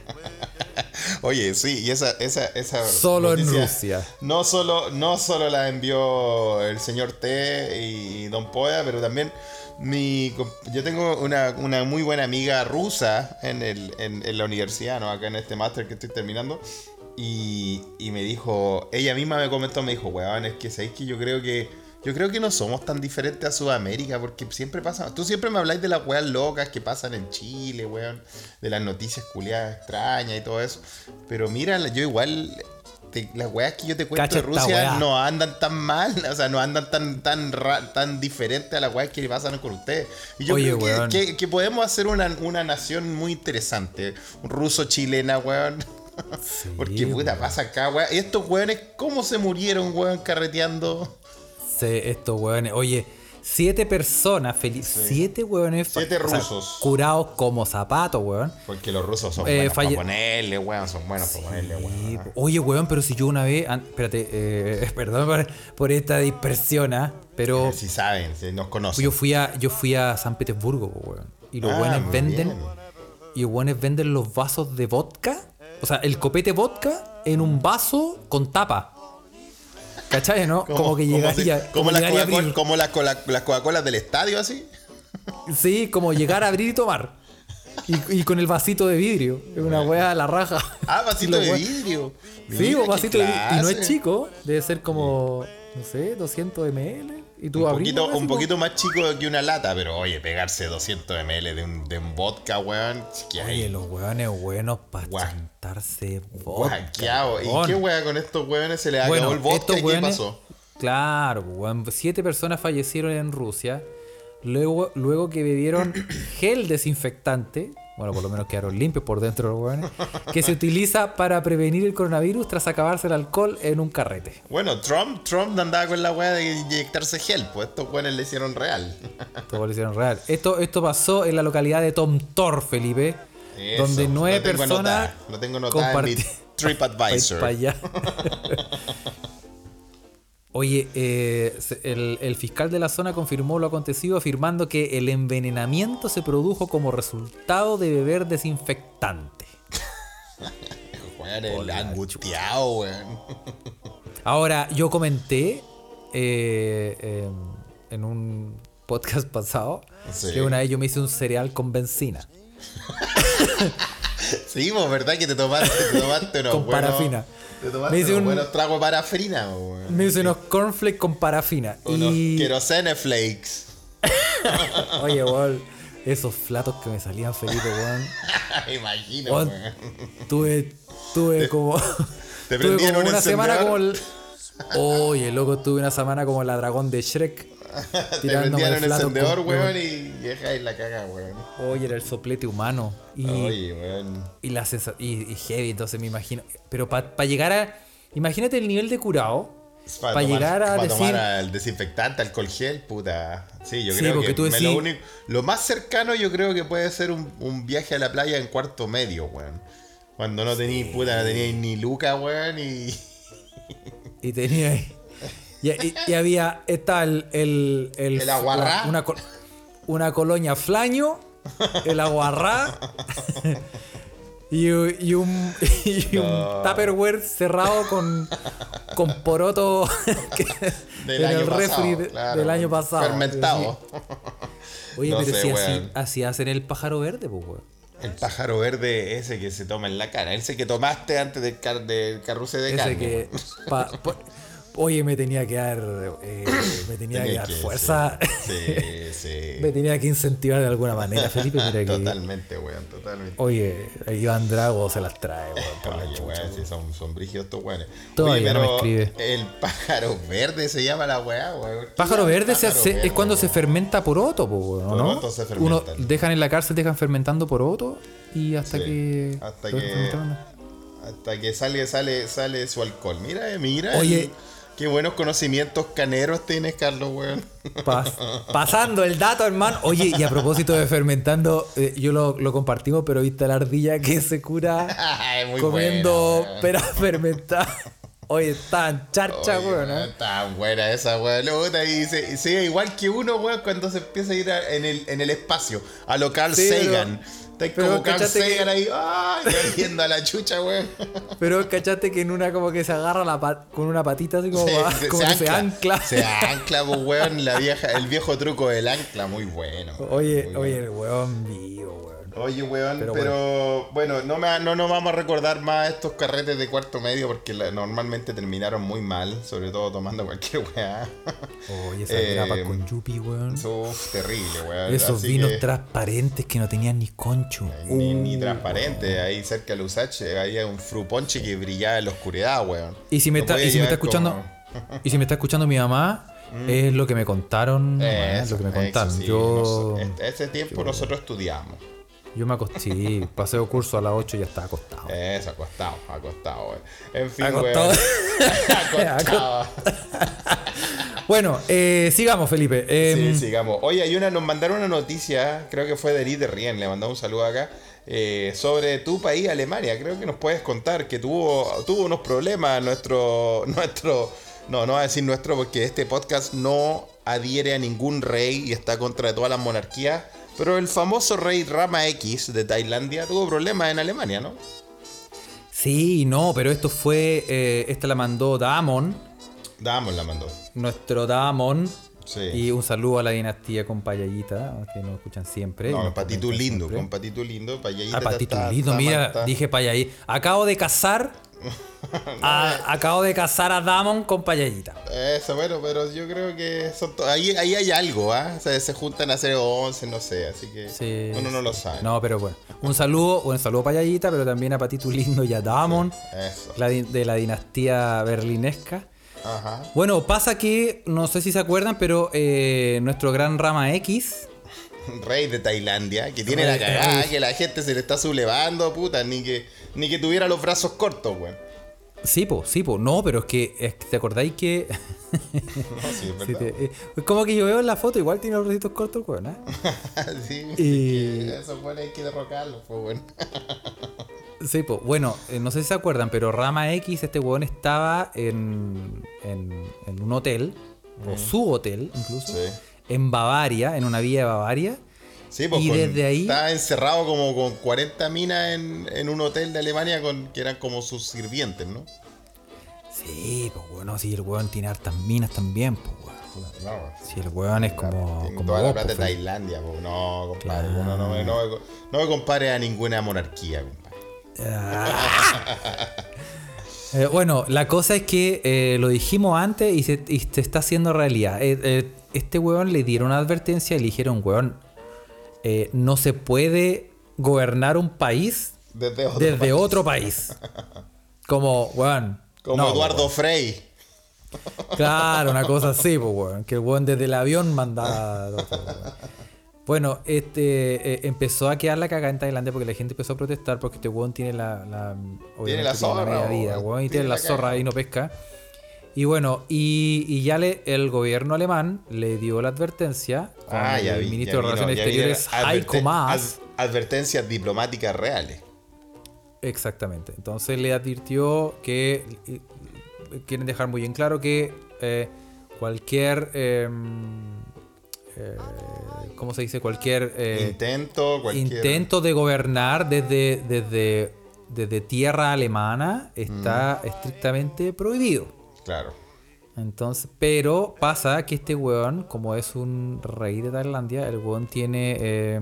S3: Oye, sí, y esa, esa, esa
S2: Solo en Rusia.
S3: No solo, no solo la envió el señor T y Don Poeda, pero también mi yo tengo una, una muy buena amiga rusa en, el, en la universidad, ¿no? Acá en este máster que estoy terminando. Y, y me dijo, ella misma me comentó, me dijo, weón, es que sabéis que yo creo que yo creo que no somos tan diferentes a Sudamérica porque siempre pasa, tú siempre me habláis de las weas locas que pasan en Chile, weón, de las noticias culiadas extrañas y todo eso, pero mira, yo igual te- las weas que yo te cuento
S2: Cacha
S3: de Rusia no andan tan mal, o sea, no andan tan tan ra- tan diferentes a las weas que pasan con ustedes. Y yo
S2: Oye,
S3: creo que, que- que podemos hacer una, una nación muy interesante, ruso-chilena, weón. Porque puta, pasa acá, weón. Y estos weones, ¿cómo se murieron, weón, carreteando?
S2: Se- estos hueones, oye, siete personas, feliz, siete hueones
S3: Siete
S2: o sea,
S3: rusos.
S2: curados como zapatos, weón.
S3: Porque los rusos son
S2: Eh,
S3: buenos
S2: falle-
S3: para ponerle, weón. Son buenos para ponerle,
S2: Sí,
S3: weón.
S2: Oye, weón, pero si yo una vez. an- espérate, eh, perdón por, por esta dispersión, ¿ah? Pero
S3: Si saben, si nos conocen.
S2: yo fui a yo fui a San Petersburgo, weón. Y los
S3: Ah,
S2: weones venden.
S3: bien.
S2: Y los weones venden los vasos de vodka. O sea, el copete vodka en un vaso con tapa. ¿Cachai, no? Como, que llegaría.
S3: si-
S2: como
S3: las Coca-Cola-
S2: abrir.
S3: como las Cola- las Coca-Colas del estadio, así.
S2: Sí, como llegar a abrir y tomar. Y, y con el vasito de vidrio. Es una wea a la raja.
S3: Ah, vasito de vidrio.
S2: Sí, un vasito de vidrio. Y no es chico. Debe ser como, no sé, 200 ml. Y tú
S3: Un poquito, un más chico que una lata, pero oye, pegarse 200 ml de un, de un vodka, weón.
S2: Oye,
S3: hay
S2: los weones buenos para chantarse vodka.
S3: ¿Y
S2: weón.
S3: qué weá con estos weones se les acabó
S2: Bueno,
S3: el vodka?
S2: estos
S3: ¿Y qué pasó?
S2: Claro, weón. Siete personas fallecieron en Rusia. Luego, luego que bebieron gel desinfectante. Bueno, por lo menos quedaron limpios por dentro los. Que se utiliza para prevenir el coronavirus tras acabarse el alcohol en un carrete.
S3: Bueno, Trump, Trump andaba con la weá de inyectarse gel, pues estos weones le hicieron real.
S2: Todo lo hicieron real. Esto, esto pasó en la localidad de Tomtor, Felipe.
S3: Eso,
S2: donde nueve
S3: tengo
S2: personas.
S3: anotado, Lo tengo notado en mi TripAdvisor.
S2: Oye, eh, el, el fiscal de la zona confirmó lo acontecido afirmando que el envenenamiento se produjo como resultado de beber desinfectante.
S3: Weón, el angustiado, weón.
S2: Ahora, yo comenté eh, eh, en un podcast pasado
S3: Sí.
S2: que una vez yo me hice un cereal con benzina.
S3: Sí, vos, ¿verdad? Que te tomaste, te tomaste unos
S2: Con
S3: buenos-
S2: parafina. Me hice
S3: unos
S2: un-
S3: buenos tragos de parafina.
S2: Me hice unos cornflakes con parafina.
S3: Unos
S2: y...
S3: querosene flakes.
S2: Oye, weón, esos flatos que me salían, Felipe, weón.
S3: Imagino,
S2: Weón, tuve, tuve como.
S3: te
S2: tuve como
S3: un
S2: una semana como el. Oye, loco, tuve una semana como la dragón de Shrek.
S3: Te
S2: el
S3: un encendedor, weón, y dejáis la caga, weón.
S2: Oye, era el soplete humano. Y,
S3: Oye, weón.
S2: y la y, y heavy, entonces me imagino. Pero para llegar a. Imagínate el nivel de curado.
S3: Para
S2: Para llegar a
S3: para
S2: decir.
S3: tomar al desinfectante, alcohol gel, puta. Sí, yo
S2: Sí,
S3: creo que
S2: tú decís-
S3: lo, único- lo más cercano yo creo que puede ser un, un viaje a la playa en cuarto medio, weón. Cuando no teníais, puta, no teníais ni Luca, weón, y...
S2: Y tenía. Y, y- y había. Está el. El,
S3: El aguarrá.
S2: Una, una colonia flaño. El aguarrá. Y, y un, y un Tupperware cerrado con, con poroto que-
S3: Del año
S2: el refri
S3: pasado,
S2: de-
S3: claro,
S2: del año pasado.
S3: Fermentado.
S2: Oye,
S3: No
S2: pero
S3: sé,
S2: si así, así hacen el pájaro verde, pues, weón.
S3: El pájaro verde ese que se toma en la cara. Ese que tomaste antes del, car del carrusel de
S2: Ese
S3: carne.
S2: que. pa- oye, me tenía que dar. eh, me tenía que dar
S3: que-
S2: fuerza.
S3: Sí, sí.
S2: me tenía que incentivar de alguna manera, Felipe. Mira que.
S3: Totalmente, weón, totalmente.
S2: Oye, Iván Drago se las trae, weón. por la
S3: Oye,
S2: chucha,
S3: weón, sí, son, son brígidos estos weones.
S2: Todavía
S3: Oye,
S2: no me escribe.
S3: El pájaro verde se llama la weá, weón.
S2: Pájaro verde se
S3: Pájaro
S2: hace-
S3: verde,
S2: es cuando se fermenta poroto, po, weón, ¿o ¿no?
S3: Poroto se
S2: Uno dejan en la cárcel, dejan fermentando poroto y hasta
S3: Sí,
S2: que.
S3: hasta que-. Hasta que sale, sale, sale su alcohol. Mira, eh, mira.
S2: Oye.
S3: Qué buenos conocimientos caneros tienes, Carlos, weón.
S2: Pas- pasando el dato, hermano. Oye, y a propósito de fermentando, eh, yo lo, lo compartimos, pero viste la ardilla que se cura
S3: Ay,
S2: comiendo
S3: buena,
S2: pera fermentada. Oye, están charcha,
S3: Oye,
S2: weón. ¿eh?
S3: Tan buena esa weón. Y sigue igual que uno, weón, cuando se empieza a ir a- en, el, en el espacio. A lo Carl
S2: Sí,
S3: Sagan.
S2: Pero
S3: como
S2: cachate
S3: Sagan ahí, ¡ay! yendo a la chucha, weón.
S2: Pero cachaste que en una como que se agarra la pat- con una patita así como,
S3: Se-
S2: va-
S3: se-
S2: como
S3: se
S2: que se ancla.
S3: Se ancla, pues, weón, la vieja, el viejo truco del ancla, muy bueno.
S2: Oye,
S3: muy
S2: oye,
S3: bueno.
S2: el weón vivo, weón.
S3: Oye, weón, pero,
S2: Pero
S3: bueno, no, me, no nos vamos a recordar más estos carretes de cuarto medio porque la- normalmente terminaron muy mal, sobre todo tomando cualquier weá.
S2: Oye, esa
S3: Eh,
S2: grapa con yupi, weón.
S3: Uf, terrible, weón.
S2: Esos
S3: Así
S2: vinos
S3: que-
S2: transparentes que no tenían ni concho.
S3: Ni, ni
S2: Uh,
S3: transparente, ahí cerca de Lusache había un fruponche que brillaba en la oscuridad, weón.
S2: Y si me está, y si me está
S3: como-
S2: escuchando, y si me está escuchando mi mamá, es lo que me contaron.
S3: Eh,
S2: es lo que me contaron.
S3: sí,
S2: yo,
S3: este- ese tiempo nosotros estudiamos.
S2: Yo me acosté, sí, paseo curso a las 8 y ya estaba acostado.
S3: Eso, acostado, acostado, weón. En fin,
S2: Acostado. Bueno, eh, sigamos, Felipe. Eh,
S3: Sí, sigamos. Oye, hay una, nos mandaron una noticia, creo que fue de Elite Rien, le mandamos un saludo acá, eh, sobre tu país, Alemania. Creo que nos puedes contar que tuvo, tuvo unos problemas nuestro, nuestro, no, no voy a decir nuestro porque este podcast no adhiere a ningún rey y está contra todas las monarquías. Pero el famoso rey Rama X de Tailandia tuvo problemas en Alemania, ¿no?
S2: Sí, no, pero esto fue. eh, esta la mandó Damon,
S3: Damos la mandó.
S2: nuestro Damon.
S3: Sí.
S2: Y un saludo a la dinastía con Payallita, que nos escuchan siempre.
S3: No, patito lindo,
S2: siempre.
S3: con patito lindo, payallita.
S2: Ah, patito lindo, mira, dije Payallita. Acabo de casar. a- acabo de casar a Damon con Payallita.
S3: Eso, bueno, pero yo creo que son ahí, ahí hay algo, ¿ah? O sea, se juntan a hacer 11, no sé, así que
S2: Sí.
S3: uno no lo sabe.
S2: No, pero bueno. Un saludo, un saludo a Payallita, pero también a Patito Lindo y a Damon,
S3: Eso.
S2: la de la dinastía berlinesca.
S3: Ajá.
S2: Bueno, pasa que, no sé si se acuerdan, pero eh, nuestro gran Rama X,
S3: Rey de Tailandia, que tiene la cagada, que la gente se le está sublevando, puta, ni que, ni que tuviera los brazos cortos, weón.
S2: sí, po, sí, po, no, pero es que, es que ¿te acordáis que...
S3: No, sí, es
S2: Sí,
S3: verdad.
S2: te- eh, como que yo veo en la foto, igual tiene los bracitos cortos, weón, ¿eh?
S3: sí,
S2: Y-
S3: que hay que derrocarlo, pues bueno.
S2: Sí, pues, bueno, eh, no sé si se acuerdan, pero Rama X, este weón estaba en, en, en un hotel, o su hotel incluso,
S3: Sí.
S2: En Bavaria, en una villa de Bavaria.
S3: Sí, pues
S2: Y
S3: con-
S2: desde ahí-
S3: estaba encerrado como con 40 minas en, en un hotel de Alemania con, que eran como sus sirvientes, ¿no?
S2: Sí, pues bueno, si el weón tiene hartas minas también, pues weón. Si el weón es como. Como
S3: toda la plata de
S2: pues.
S3: Tailandia, pues. No, compadre. No, no, me- no, me- no me compare a ninguna monarquía, compadre.
S2: Eh, bueno, la cosa es que eh, lo dijimos antes y se, y se está haciendo realidad. Eh, este weón le dieron una advertencia y le dijeron, weón, eh, no se puede gobernar un país
S3: Desde otro
S2: desde
S3: país.
S2: otro país. Como, weón.
S3: Como
S2: no,
S3: Eduardo
S2: weón.
S3: Frey.
S2: Claro, una cosa así, pues, weón. Que el weón desde el avión mandaba. Bueno, este eh, empezó a quedar la cagada en Tailandia porque la gente empezó a protestar porque este weón tiene la, la obviamente
S3: la zorra,
S2: media vida,
S3: weón.
S2: y
S3: Tiene
S2: tiene la
S3: la
S2: zorra y no pesca. Y bueno, y, y ya le, el gobierno alemán le dio la advertencia
S3: Ah, ya
S2: el
S3: vi.
S2: ministro
S3: ya
S2: de Relaciones Exteriores, Heiko Maas.
S3: ad- advertencias diplomáticas reales.
S2: Exactamente. Entonces le advirtió que eh, quieren dejar muy en claro que eh, cualquier, eh, eh, ¿cómo se dice? Cualquier eh,
S3: Intento, cualquier.
S2: intento de gobernar desde, desde, desde tierra alemana está
S3: Mm.
S2: estrictamente prohibido.
S3: Claro.
S2: Entonces, pero pasa que este weón, como es un rey de Tailandia, el weón tiene eh,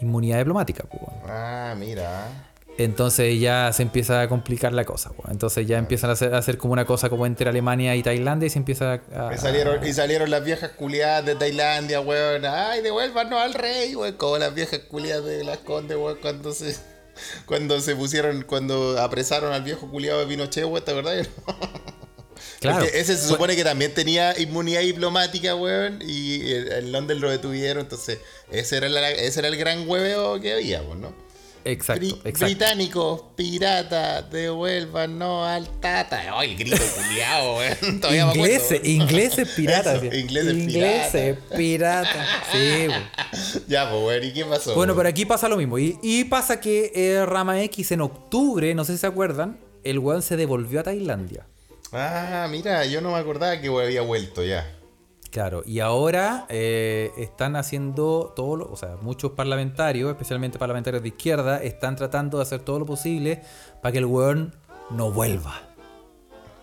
S2: inmunidad diplomática. pues, weón.
S3: Ah, mira.
S2: Entonces ya se empieza a complicar la cosa. pues. Entonces ya empiezan a hacer, a hacer como una cosa como entre Alemania y Tailandia y se empieza a...
S3: Y salieron, y salieron las viejas culiadas de Tailandia, weón. Ay, devuélvanos al rey, weón. Como las viejas culiadas de las condes, weón, cuando se. Cuando se pusieron, cuando apresaron al viejo culiado de Pinochet, weón, ¿te acordás?
S2: Claro.
S3: Porque ese se supone que también tenía inmunidad diplomática, weón, y el Londres lo detuvieron, entonces ese era, la- ese era el gran hueveo que había, weón, ¿no?
S2: Exacto,
S3: Bri-
S2: exacto.
S3: Británicos, piratas, devuélvanos al tata. Ay, el grito culiado, weón. Todavía me
S2: Ingleses,
S3: weón.
S2: ingleses piratas.
S3: Eso, ingleses
S2: Ingleses piratas. Sí, güey.
S3: Ya, pues, weón, ¿y qué pasó?
S2: Bueno,
S3: weón?
S2: pero aquí pasa lo mismo. Y, y pasa que eh, Rama X en octubre, no sé si se acuerdan, el weón se devolvió a Tailandia.
S3: Ah, mira, yo no me acordaba que había vuelto ya.
S2: Claro, y ahora eh, están haciendo todo lo, o sea, muchos parlamentarios, especialmente parlamentarios de izquierda, están tratando de hacer todo lo posible para que el weón no vuelva.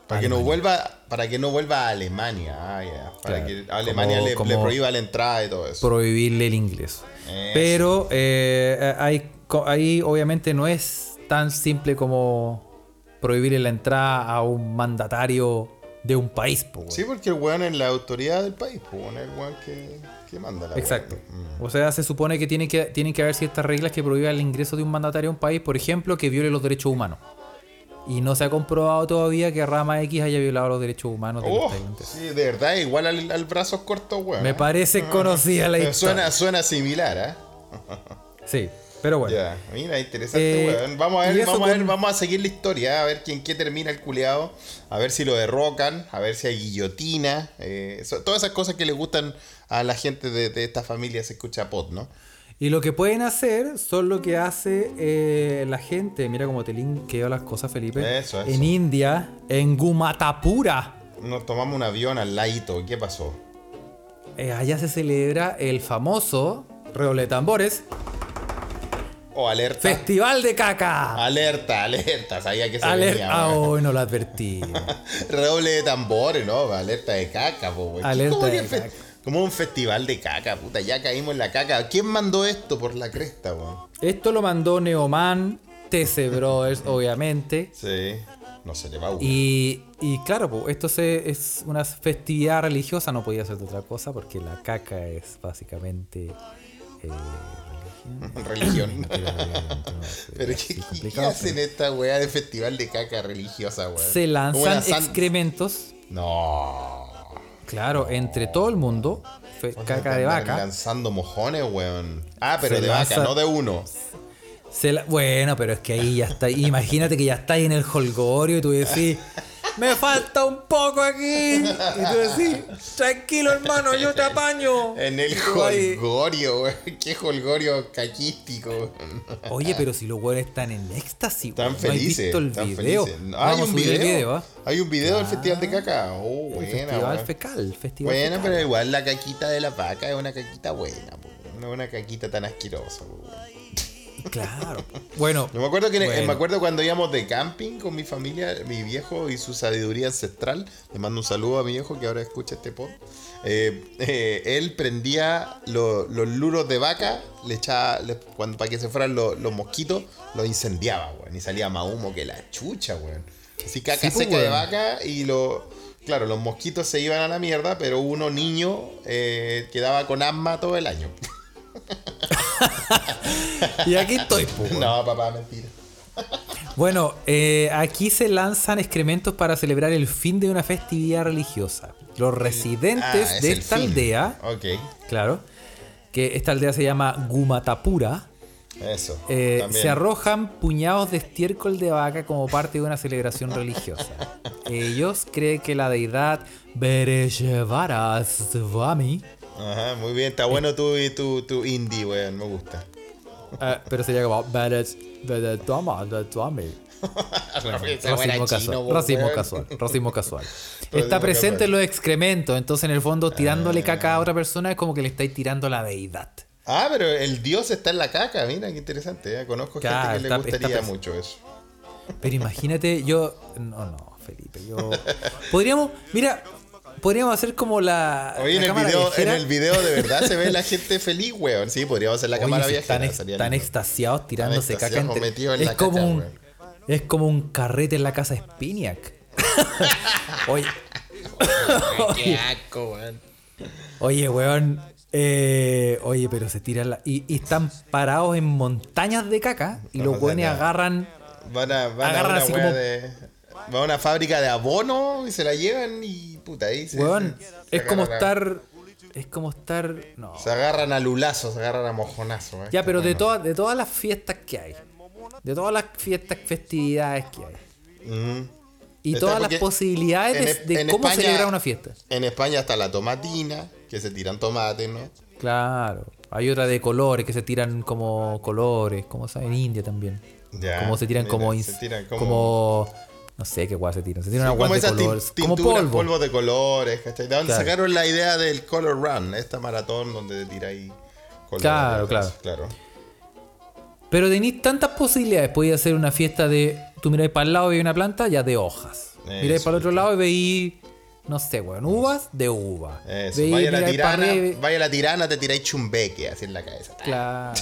S3: Para que no vuelva, para que no vuelva a Alemania. Ah, ya. Para
S2: Claro,
S3: que Alemania
S2: como-
S3: le,
S2: como-
S3: le prohíba la entrada y todo eso.
S2: prohibirle el inglés.
S3: Eso.
S2: Pero eh, hay, co- ahí obviamente no es tan simple como prohibirle la entrada a un mandatario de un país. po.
S3: Sí, porque el weón es la autoridad del país, pues, weón, es el weón que, que manda la.
S2: Exacto.
S3: Mm.
S2: O sea, se supone que tiene que, tienen que haber ciertas reglas que prohíban el ingreso de un mandatario a un país, por ejemplo, que viole los derechos humanos. Y no se ha comprobado todavía que Rama X haya violado los derechos humanos de
S3: Oh, sí, de verdad, igual al, al brazos cortos, weón.
S2: Me parece conocida la historia.
S3: suena, suena similar, ¿eh?
S2: Sí, pero bueno.
S3: Ya, mira, interesante,
S2: Eh,
S3: weón. Vamos a ver, vamos a ver, vamos a seguir la historia, a ver quién qué termina el culeado, a ver si lo derrocan, a ver si hay guillotina, eh, so- todas esas cosas que le gustan a la gente de, de esta familia se escucha pot, ¿no?
S2: Y lo que pueden hacer son lo que hace eh, la gente. Mira cómo te linkeo las cosas, Felipe.
S3: Eso, eso.
S2: En India, en Gumatapura.
S3: Nos tomamos un avión al ladito, ¿qué pasó?
S2: eh, allá se celebra el famoso redoble de tambores
S3: Alerta.
S2: Festival de Caca.
S3: Alerta, alerta, sabía que se venía.
S2: Alerta. Ah, hoy no lo advertí.
S3: Redoble de tambores, ¿no? Alerta de caca, po.
S2: Alerta
S3: ¿Cómo
S2: de
S3: que fe-
S2: caca.
S3: Como un festival de caca, puta, ya caímos en la caca. ¿Quién mandó esto por la cresta, weón?
S2: Esto lo mandó Neoman, TC Brothers, obviamente.
S3: Sí, no se le va a
S2: Y, y claro, pues, esto se, es una festividad religiosa, no podía ser de otra cosa, porque la caca es básicamente eh,
S3: religión. Pero ¿qué, qué
S2: complicado,
S3: hacen esta weá de festival de caca religiosa, weón?
S2: Se lanzan
S3: san-
S2: excrementos,
S3: No.
S2: claro, entre todo el mundo, fe- caca de vaca.
S3: Lanzando mojones, weón. Ah, pero
S2: Se
S3: de vaca, no de uno.
S2: Se la- bueno, pero es que ahí ya está. Imagínate que ya está ahí en el holgorio y tú decís, me falta un poco aquí. Y tú decís, tranquilo hermano, yo te apaño.
S3: En el
S2: Y tú ahí,
S3: holgorio, weón. Qué holgorio caquístico.
S2: Oye, pero si los weones están en éxtasis,
S3: Están.
S2: ¿No has
S3: felices.
S2: visto el
S3: están
S2: video?
S3: felices. Ah, hay un video.
S2: el video, ¿ah?
S3: Hay un video del
S2: Claro.
S3: Festival de Caca. Oh,
S2: El
S3: buena,
S2: festival fecal, festival
S3: Bueno,
S2: fecal.
S3: pero igual la caquita de la vaca es una caquita buena, no es una caquita tan asquerosa. po, weón.
S2: Claro. Bueno,
S3: Yo me acuerdo que
S2: Bueno.
S3: me acuerdo cuando íbamos de camping con mi familia, mi viejo y su sabiduría ancestral. Le mando un saludo a mi viejo que ahora escucha este pod. Eh, eh, él prendía lo- los luros de vaca, le echaba le- cuando, para que se fueran lo- los mosquitos, los incendiaba, weón. Y salía más humo que la chucha, weón. Así caca
S2: Sí, pues,
S3: seca de vaca y lo. Claro, los mosquitos se iban a la mierda, pero uno niño eh, quedaba con asma todo el año.
S2: Y aquí estoy, weón.
S3: no, papá, mentira.
S2: Bueno, eh, aquí se lanzan excrementos para celebrar el fin de una festividad religiosa. Los residentes
S3: Ah, es
S2: de esta
S3: fin.
S2: aldea, claro, que esta aldea se llama Gumatapura,
S3: eso.
S2: eh, se arrojan puñados de estiércol de vaca como parte de una celebración religiosa. Ellos creen que la deidad Bereshevara Swami,
S3: Ajá, muy bien, está bueno tu, tu, tu indie, weón, me gusta.
S2: eh, pero sería como Beretoma Swami.
S3: Esa buena
S2: Racismo casual, racismo casual, racismo casual. Está presente en los excrementos, entonces en el fondo tirándole caca a otra persona es como que le estáis tirando la deidad.
S3: Ah, pero el dios está en la caca, mira, qué interesante. ¿eh? Conozco
S2: Claro,
S3: gente que le gustaría mucho eso.
S2: Pero imagínate, yo. No, no, Felipe, yo. Podríamos. Mira, podríamos hacer como la.
S3: Oye, en el, video, en
S2: viajera.
S3: el video de verdad se ve la gente feliz, weón. Sí, podríamos hacer la
S2: Oye,
S3: cámara viajera.
S2: están, están extasiados tirándose caca entre-
S3: en
S2: es
S3: la
S2: como un
S3: weón.
S2: Es como un carrete en la casa de Spiniak. Oye.
S3: Qué asco, weón.
S2: Oye, weón. eh, oye, pero se tiran la. Y, y están parados en montañas de caca. Y
S3: No
S2: los weones agarran.
S3: Van a, van a
S2: Agarran
S3: una
S2: así
S3: wea
S2: como-
S3: de. Van a una fábrica de abono y se la llevan y puta ahí se.
S2: Weón,
S3: se
S2: es como
S3: a-
S2: estar. Es como estar. No.
S3: Se agarran a lulazos, se agarran a mojonazos. ¿eh?
S2: Ya, pero de, todas de todas las fiestas que hay. De todas las fiestas, festividades que hay. Y
S3: Está
S2: todas las posibilidades
S3: en
S2: de,
S3: en
S2: cómo
S3: España-
S2: celebrar una fiesta.
S3: En España está la tomatina, que se tiran tomates, ¿no?
S2: Claro. Hay otra de colores que se tiran como colores. Como se en India también.
S3: Ya,
S2: como se tiran
S3: mira,
S2: como,
S3: se tiran como-
S2: como... No sé qué guay se tiran. Se tiran
S3: Sí,
S2: una guay de colores. Como polvo.
S3: polvo de colores, ¿cachai? De donde
S2: Claro.
S3: sacaron la idea del Color Run, esta maratón donde te tiráis colores.
S2: Claro, claro.
S3: claro.
S2: Pero tenéis tantas posibilidades. Podéis hacer una fiesta de. Tú miráis para el lado y veis una planta, ya de hojas. miráis
S3: Eso,
S2: para el otro lado y veis. No sé, weón. Uvas de uva.
S3: Eso.
S2: Veis-
S3: Vaya la
S2: miráis
S3: tirana, vaya la tirana, te tiráis chumbeque así en la cabeza.
S2: Claro.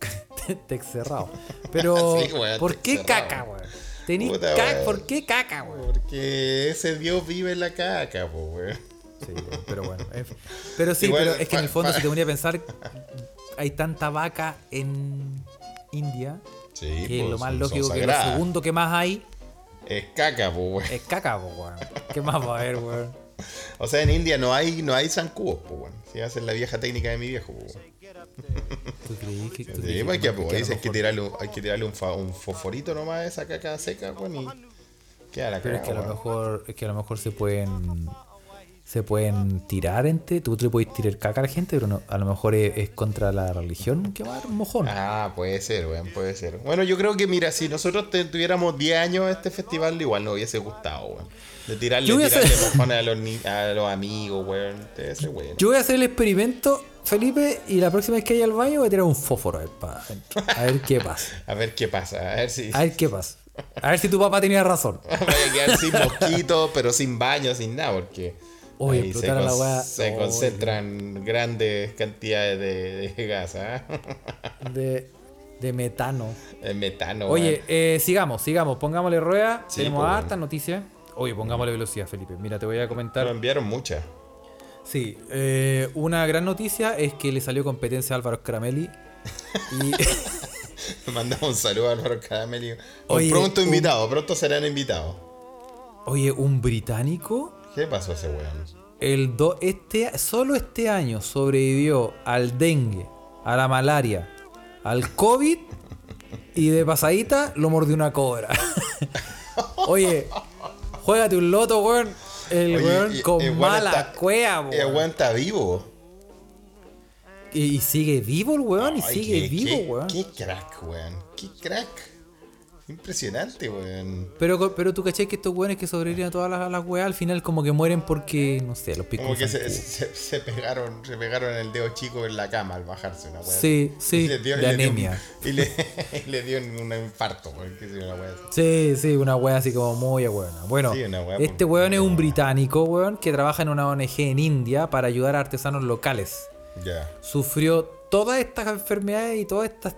S2: Te cerrado. Pero.
S3: Sí, weón,
S2: ¿Por qué
S3: cerrado.
S2: caca, weón?
S3: Puta,
S2: caca. ¿Por qué caca, weón?
S3: Porque ese dios vive en la caca, po, weón.
S2: Sí, pero bueno. Pero sí,
S3: Igual,
S2: pero es que en el fondo, si te ponía a pensar, hay tanta vaca en India
S3: Sí,
S2: que
S3: pues,
S2: lo más lógico que lo segundo que más hay
S3: Es caca, po, weón.
S2: es caca, po, weón. ¿Qué más va a haber, weón?
S3: O sea, en India no hay, no hay zancudos, po, weón. Si ser la vieja técnica de mi viejo, po, weón.
S2: ¿Tú que, tú
S3: Sí, pues,
S2: que-
S3: pues,
S2: que
S3: hay que tirarle, un- hay que tirarle un, fa- un fosforito nomás a esa caca seca, weón, y queda la
S2: Pero es que a lo mejor, es que a lo mejor se pueden se pueden tirar entre, tú te puedes tirar caca a la gente, pero no, a lo mejor es, es contra la religión que va a dar un mojón.
S3: Ah, puede ser, weón, puede ser. Bueno, yo creo que, mira, si nosotros te- tuviéramos 10 años este festival, igual nos hubiese gustado, weón. De tirarle,
S2: Yo voy a
S3: tirarle
S2: hacer-
S3: mojones a los, a los amigos, weón. Ser bueno.
S2: Yo voy a hacer el experimento, Felipe, y la próxima vez que haya al baño voy a tirar un fósforo a ver. A ver qué pasa.
S3: A ver qué pasa, a ver si...
S2: A ver qué pasa. A ver si tu papá tenía razón.
S3: Vaya a quedar sin mosquitos, pero sin baño, sin nada, porque
S2: Oye,
S3: ahí se,
S2: a la weá.
S3: se concentran grandes cantidades de, de gas, ¿ah?
S2: De, de metano.
S3: El metano.
S2: Oye,
S3: weón.
S2: eh, sigamos, sigamos. Pongámosle rueda.
S3: Sí,
S2: Tenemos
S3: pues,
S2: hartas noticias. Oye, pongámosle velocidad, Felipe. Mira, te voy a comentar.
S3: Nos enviaron muchas.
S2: Sí, eh, una gran noticia es que le salió competencia a Álvaro Scaramelli. Y
S3: Mandamos un saludo a Álvaro Caramelio.
S2: Oye,
S3: pronto
S2: un-
S3: invitado, pronto serán invitados.
S2: oye, un británico,
S3: ¿Qué pasó a ese weón?
S2: el do, este, solo este año sobrevivió al dengue, a la malaria, al COVID y de pasadita lo mordió una cobra. oye, Juégate un loto, weón. El
S3: Oye,
S2: weón
S3: y-
S2: con
S3: el weón
S2: mala
S3: está-
S2: cueva,
S3: El
S2: weón.
S3: weón está vivo.
S2: Y, y sigue vivo el weón, y
S3: Ay,
S2: sigue
S3: qué-
S2: vivo,
S3: qué-
S2: weón.
S3: Qué crack, weón. Qué crack. Impresionante, weón.
S2: Pero, pero tú cachai que estos weones que sobreviven a todas las, las weas al final como que mueren porque, no sé, los picos.
S3: Como que se, se, se pegaron, se pegaron el dedo chico en la cama al bajarse una weá.
S2: Sí, sí,
S3: Y dio-
S2: de anemia.
S3: y le, dio un infarto, weón. Sí, una.
S2: Sí, sí, una wea así como muy buena. Bueno,
S3: Sí, wea
S2: este weón es un británico, weón, que trabaja en una ONG en India para ayudar a artesanos locales.
S3: Ya.
S2: Sufrió todas estas enfermedades y todas estas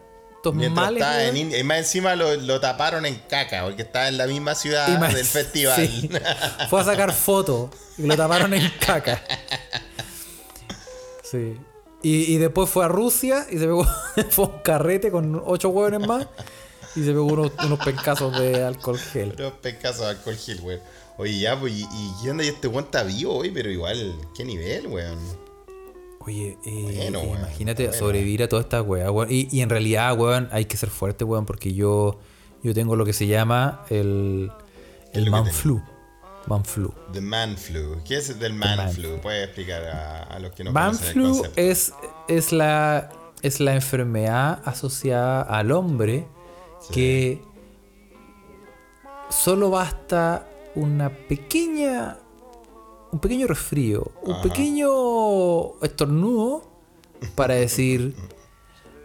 S2: estos
S3: Mientras
S2: males.
S3: estaba en
S2: weón.
S3: India. Y más encima lo, lo taparon en caca, porque estaba en la misma ciudad
S2: más-
S3: del festival.
S2: sí. Fue a sacar fotos y lo taparon en caca. Sí. Y, y después fue a Rusia y se pegó fue un carrete con ocho hueones más y se pegó unos, unos pencazos de alcohol gel.
S3: Los pescados de alcohol gel, weón. Oye, ya, pues, y, y ¿qué onda? Y este weón está vivo hoy, pero igual, ¿qué nivel, weón?
S2: Oye, eh,
S3: Bueno,
S2: eh, imagínate
S3: bueno.
S2: sobrevivir a toda esta weá, weón. Y, y en realidad, weón, hay que ser fuerte, weón, porque yo, yo tengo lo que se llama el,
S3: ¿Qué es
S2: el man flu. Man flu.
S3: The man flu. ¿Qué es el man,
S2: man
S3: flu? ¿Puedes explicar a, a los que no
S2: Man
S3: conocen el
S2: flu
S3: concepto?
S2: es, es, la, es la enfermedad asociada al hombre que solo basta una pequeña un pequeño resfrío, un pequeño estornudo para decir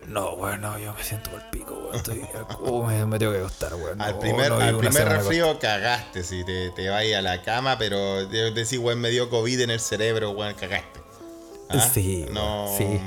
S2: no, bueno, yo me siento por el pico, weón. Estoy, oh, me, me tengo que acostar, weón.
S3: Al primer,
S2: no,
S3: al primer resfrío cagaste, si te, te vas a la cama, pero de- decís, weón, me dio COVID en el cerebro, weón, cagaste. ¿Ah?
S2: Sí,
S3: no.
S2: sí.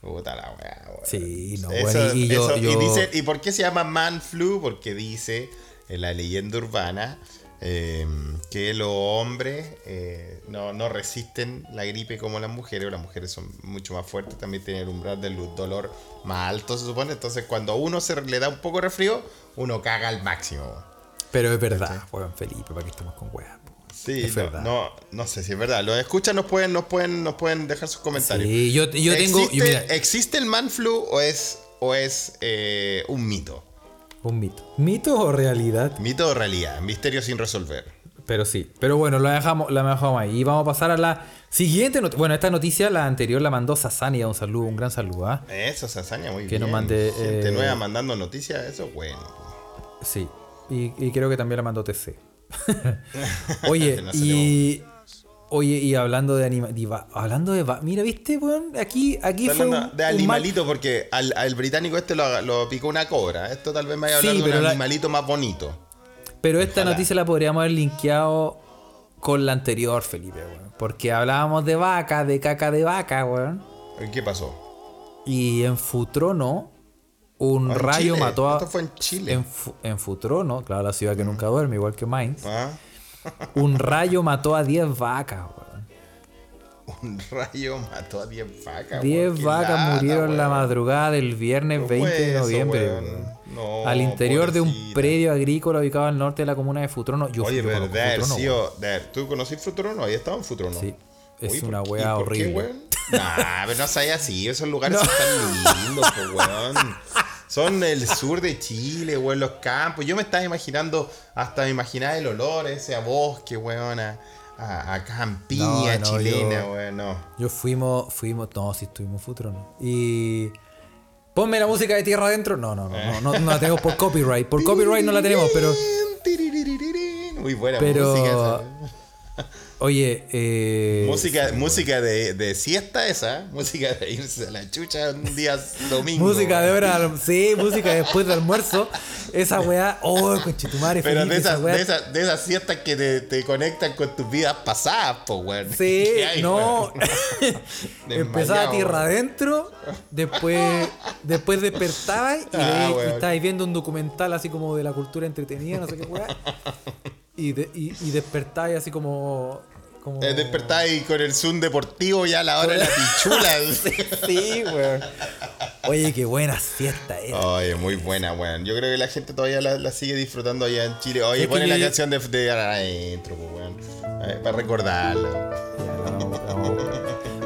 S3: Puta la weá, weón.
S2: Sí, no,
S3: Eso-
S2: bueno, y, yo,
S3: eso- y dice- ¿y por qué se llama man flu? Porque dice en la leyenda urbana eh, que los hombres eh, no, no resisten la gripe como las mujeres, o las mujeres son mucho más fuertes, también tienen el umbral del dolor más alto, se supone. Entonces, cuando a uno se le da un poco de resfrío, uno caga al máximo.
S2: Pero es verdad, weón, Felipe, para que estemos con weas.
S3: Sí,
S2: Es
S3: no,
S2: verdad.
S3: no, no sé si es verdad. Los escuchas nos pueden, nos pueden, nos pueden dejar sus comentarios.
S2: Sí, yo, yo tengo.
S3: ¿Existe,
S2: yo, mira,
S3: ¿Existe el man flu o es, o es eh, un mito?
S2: Un mito. ¿Mito o realidad?
S3: Mito o realidad, misterio sin resolver.
S2: Pero sí. Pero bueno, la dejamos, la dejamos ahí. Y vamos a pasar a la siguiente noticia. Bueno, esta noticia, la anterior, la mandó Sasania. Un saludo, un gran saludo, ¿ah?
S3: Eso hazaña muy
S2: Que
S3: bien.
S2: nos mande,
S3: Gente
S2: eh,
S3: nueva mandando noticias, eso es bueno.
S2: Sí. Y, y creo que también la mandó TC. Oye, y. Oye, y hablando de anima, diva- hablando de mira, ¿viste, weón? Aquí, aquí fue un-
S3: de
S2: un mal-
S3: animalito porque al, al británico este lo, lo picó una cobra. Esto tal vez me vaya a
S2: Sí,
S3: de un
S2: la-
S3: animalito más bonito.
S2: Pero esta
S3: Ojalá.
S2: noticia la podríamos haber linkeado con la anterior, Felipe, weón. Porque hablábamos de vaca, de caca de vaca, weón.
S3: ¿Qué pasó?
S2: Y en Futrono, un
S3: Ah,
S2: rayo
S3: Chile.
S2: mató a.
S3: Esto fue en Chile.
S2: En, Fu- en Futrono, claro, la ciudad que nunca duerme, igual que Mainz.
S3: ¿Ah?
S2: Un rayo mató a 10 vacas, weón.
S3: Un rayo mató a 10 vacas.
S2: 10
S3: weón, qué
S2: vacas
S3: lata,
S2: murieron la
S3: weón.
S2: madrugada del viernes
S3: Los
S2: 20 de noviembre,
S3: weón.
S2: weón.
S3: No,
S2: Al interior de un
S3: pobrecita.
S2: predio agrícola ubicado al norte de la comuna de Futrono. Yo,
S3: Oye, haber
S2: Futrono,
S3: haber- ¿Tú conocís Futrono? Ahí estaba en Futrono.
S2: Sí, es
S3: ¿por-
S2: una weá
S3: qué,
S2: horrible.
S3: weón? Nah, pero no sabía así. Esos lugares son tan lindos, pues, weón. Son el sur de Chile, weón, los campos. Yo me estaba imaginando, hasta me imaginaba el olor ese a bosque, weón, a, a, a campiña
S2: No, no,
S3: chilena,
S2: yo-
S3: weón, no.
S2: Yo fuimos, fuimos, no, sí estuvimos en Futrono. Y. Ponme la música de tierra adentro. No, no, no, no, no, no la tenemos por copyright. Por copyright no la tenemos, pero.
S3: Muy buena
S2: Pero-
S3: música esa.
S2: Oye, eh.
S3: Música, música de, de siesta esa, música de irse a la chucha un día domingo.
S2: Música de hora, sí, música después del almuerzo. Esa weá, oh, conchetumare,
S3: Pero
S2: Felipe,
S3: de
S2: esa
S3: esas,
S2: weá.
S3: de, esas, de esas siestas que te, te conectan con tus vidas pasadas, po, weón.
S2: Sí,
S3: ¿Qué hay,
S2: no. Empezaba tierra adentro, después, después despertaba y,
S3: Ah,
S2: y estabais viendo un documental así como de la cultura entretenida, no sé qué weá. Y, de- y, y despertáis así como. como...
S3: Eh, despertáis con el Zoom deportivo ya a la hora de la pichula.
S2: Sí, weón. Oye, qué buena siesta era.
S3: Oye, muy buena, weón. Yo creo que la gente todavía la, la sigue disfrutando allá en Chile. Oye,
S2: Es que
S3: ponen la
S2: yo-
S3: canción de, de adentro, weón. Eh, para recordarla.
S2: Ya, la vamos- la vamos.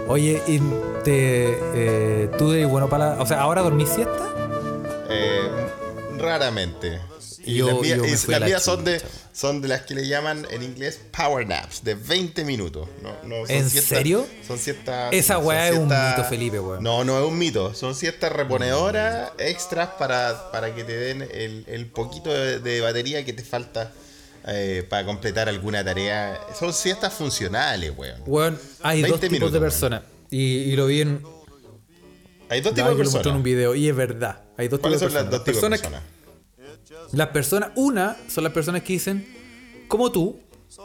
S2: Oye, y te, eh, tú eres bueno para la- O sea, ¿ahora dormís siesta?
S3: Eh, raramente. Y
S2: Yo-
S3: las mías, y las
S2: la
S3: son, de, son de las que le llaman en inglés power naps, de 20 minutos. No, no, son
S2: ¿En serio?
S3: Son siestas.
S2: Esa weá es un mito, Felipe, weón.
S3: No, no es un mito. Son siestas reponedoras extras para, para que te den el, el poquito de, de batería que te falta eh, para completar alguna tarea. Son siestas funcionales, weón.
S2: Weón, hay
S3: 20
S2: dos tipos
S3: minutos,
S2: de personas. Y, y lo vi en.
S3: Hay dos tipos de
S2: lo mostré en un
S3: personas.
S2: video. Y es verdad. Hay dos tipos
S3: ¿Cuáles
S2: de
S3: son las
S2: personas.
S3: dos tipos de
S2: Personas
S3: personas?
S2: Las personas, una, son las personas que dicen, como tú,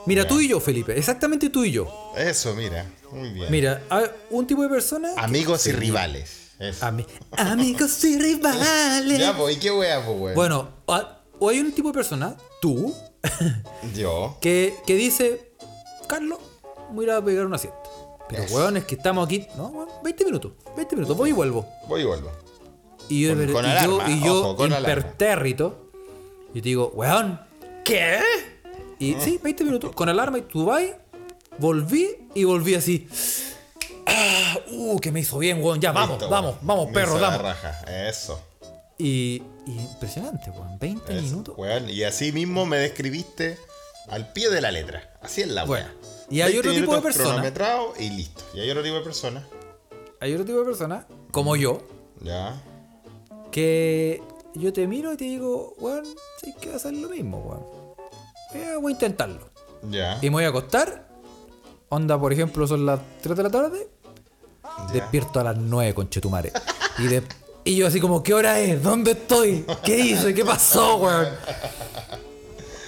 S2: mira, tú y yo, Felipe, exactamente tú y yo.
S3: Eso, mira. Muy bien.
S2: Mira, un tipo de persona.
S3: Amigos y rivales.
S2: Ami- amigos y rivales.
S3: Ya, pues, ¿y qué wea, pues, weón?
S2: Bueno, o hay un tipo de persona, tú,
S3: Yo.
S2: que, que dice, Carlos, voy a ir a pegar una siesta. Pero,
S3: Eso.
S2: weón, es que estamos aquí, no, weón, 20 minutos, 20 minutos, voy y vuelvo.
S3: Voy y vuelvo.
S2: Y yo,
S3: Con- con
S2: y
S3: alarma,
S2: yo, y yo
S3: ojo, con alarma.
S2: impertérrito, y te digo, weón, ¿qué? Y sí, 20 minutos, con alarma, y tú vas, volví y volví así. Ah, uh, que me hizo bien, weón, ya, vamos,
S3: Listo,
S2: vamos,
S3: weón.
S2: vamos, perro, vamos.
S3: raja. Eso.
S2: Y, y impresionante, weón, 20
S3: eso,
S2: minutos.
S3: weón. Y así mismo me describiste al pie de la letra. Así es la
S2: Bueno,
S3: wea.
S2: y hay
S3: 20
S2: otro tipo de
S3: minutos
S2: persona.
S3: cronometrado y listo. Y hay otro tipo de persona.
S2: Hay otro tipo de persona, como yo,
S3: Ya.
S2: que yo te miro y te digo, weón, sí que va a ser lo mismo, weón. Eh, voy a intentarlo.
S3: Ya.
S2: Y me voy a acostar. Onda, por ejemplo, son las 3 de la tarde. Despierto a las 9, conchetumare. Y, de, y yo así como, ¿qué hora es? ¿Dónde estoy? ¿Qué hice? ¿Qué pasó, weón?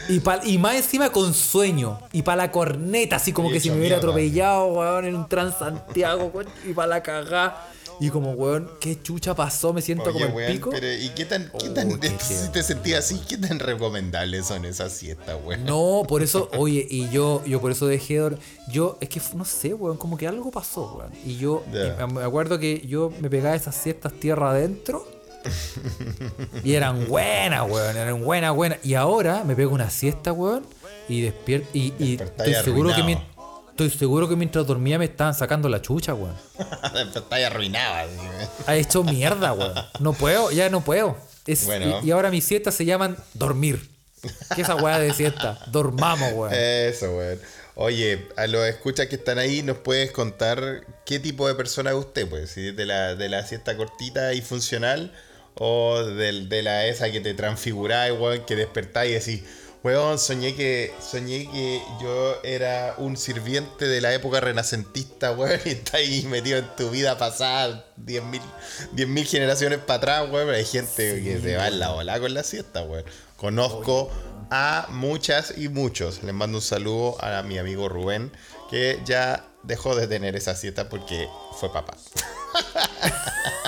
S2: Y, pa- y más encima con sueño. Y para la corneta, así como
S3: Y
S2: que si me hubiera
S3: mierda.
S2: atropellado, weón, en un Transantiago, weón. Y para la cagá. Y como, weón, ¿qué chucha pasó? Me siento
S3: Oye,
S2: como el
S3: weón,
S2: pico.
S3: pero ¿y qué tan, qué
S2: Oh,
S3: tan
S2: qué
S3: si te sentías así, qué tan recomendables son esas siestas, weón?
S2: No, por eso, oye, y yo, yo por eso dejé Yo, es que no sé, weón, como que algo pasó, weón. Y yo me acuerdo que yo me pegaba esas siestas tierra adentro. y eran buenas, weón, eran buenas, buenas. Y ahora me pego una siesta, weón, y despierto. Y, y
S3: Despertáis
S2: estoy seguro que
S3: arruinado.
S2: Estoy seguro que mientras dormía me estaban sacando la chucha, weón.
S3: Estás arruinada.
S2: Ha hecho mierda, weón. No puedo, ya no puedo. Es-
S3: Bueno.
S2: y, y ahora mis siestas se llaman dormir. ¿Qué es esa weá de siesta? Dormamos, weón.
S3: Eso, weón. Oye, a los escuchas que están ahí, ¿nos puedes contar qué tipo de persona es usted? Pues, si de la, de la siesta cortita y funcional o de, la esa que te transfiguráis, weón, que despertáis y decís, weón, soñé que, soñé que yo era un sirviente de la época renacentista, weón, y está ahí metido en tu vida pasada 10.000 10.000 generaciones para atrás, weón. Hay gente que se va en la ola con la siesta, weón. Conozco a muchas y muchos. Les mando un saludo a mi amigo Rubén, que ya dejó de tener esa siesta porque fue papá.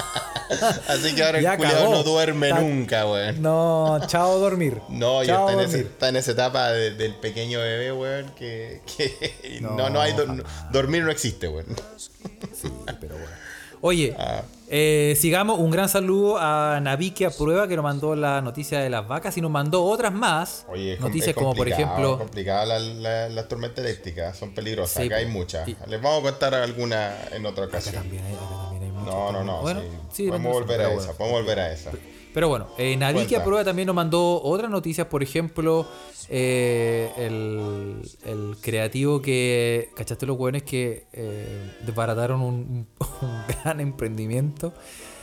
S3: Así que ahora
S2: Ya
S3: el culiao
S2: cagó.
S3: no duerme nunca, weón.
S2: No, chao dormir.
S3: No, ya está está en esa etapa de- del pequeño bebé, weón, que, que no,
S2: No,
S3: no, hay... do- dormir no existe, weón.
S2: Sí, pero bueno. Oye,
S3: Ah.
S2: eh, sigamos. Un gran saludo a Naviki a Prueba que nos mandó la noticia de las vacas y nos mandó otras más.
S3: Oye,
S2: noticias como por ejemplo.
S3: es complicado la- la- las tormentas eléctricas, son peligrosas.
S2: Sí,
S3: acá hay muchas.
S2: Y-
S3: Les vamos a contar alguna en otra
S2: Acá
S3: ocasión.
S2: también hay, acá también
S3: No, no, no.
S2: Bueno,
S3: sí.
S2: sí,
S3: podemos volver a
S2: pero
S3: esa,
S2: bueno.
S3: podemos volver a esa.
S2: Pero bueno, eh, Naviki
S3: Cuenta.
S2: a Prueba también nos mandó otras noticias, por ejemplo, eh, el, el creativo que, ¿cachaste los hueones que eh, desbarataron un, un gran emprendimiento?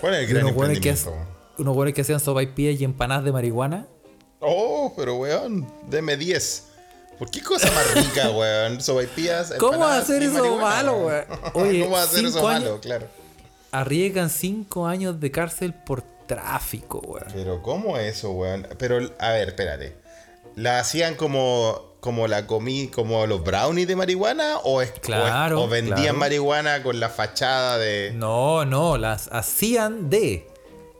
S3: ¿Cuál es el gran
S2: unos que,
S3: emprendimiento?
S2: hac- unos hueones que hacían sopaipillas y empanadas de marihuana.
S3: Oh, pero weón, deme 10. ¿Por qué cosa más rica, weón? Sobaipillas,
S2: ¿Cómo
S3: empanadas
S2: hacer
S3: y
S2: eso
S3: marihuana,
S2: malo, weón? Oye,
S3: ¿Cómo hacer eso
S2: cinco años-
S3: malo? Claro.
S2: Arriesgan cinco años de cárcel por tráfico, weón.
S3: Pero ¿cómo eso, weón? Pero, a ver, espérate. ¿La hacían como, como la comí, como los brownies de marihuana? ¿O, es, o es-
S2: Claro,
S3: o vendían
S2: claro.
S3: marihuana con la fachada de...
S2: No, no, las hacían de.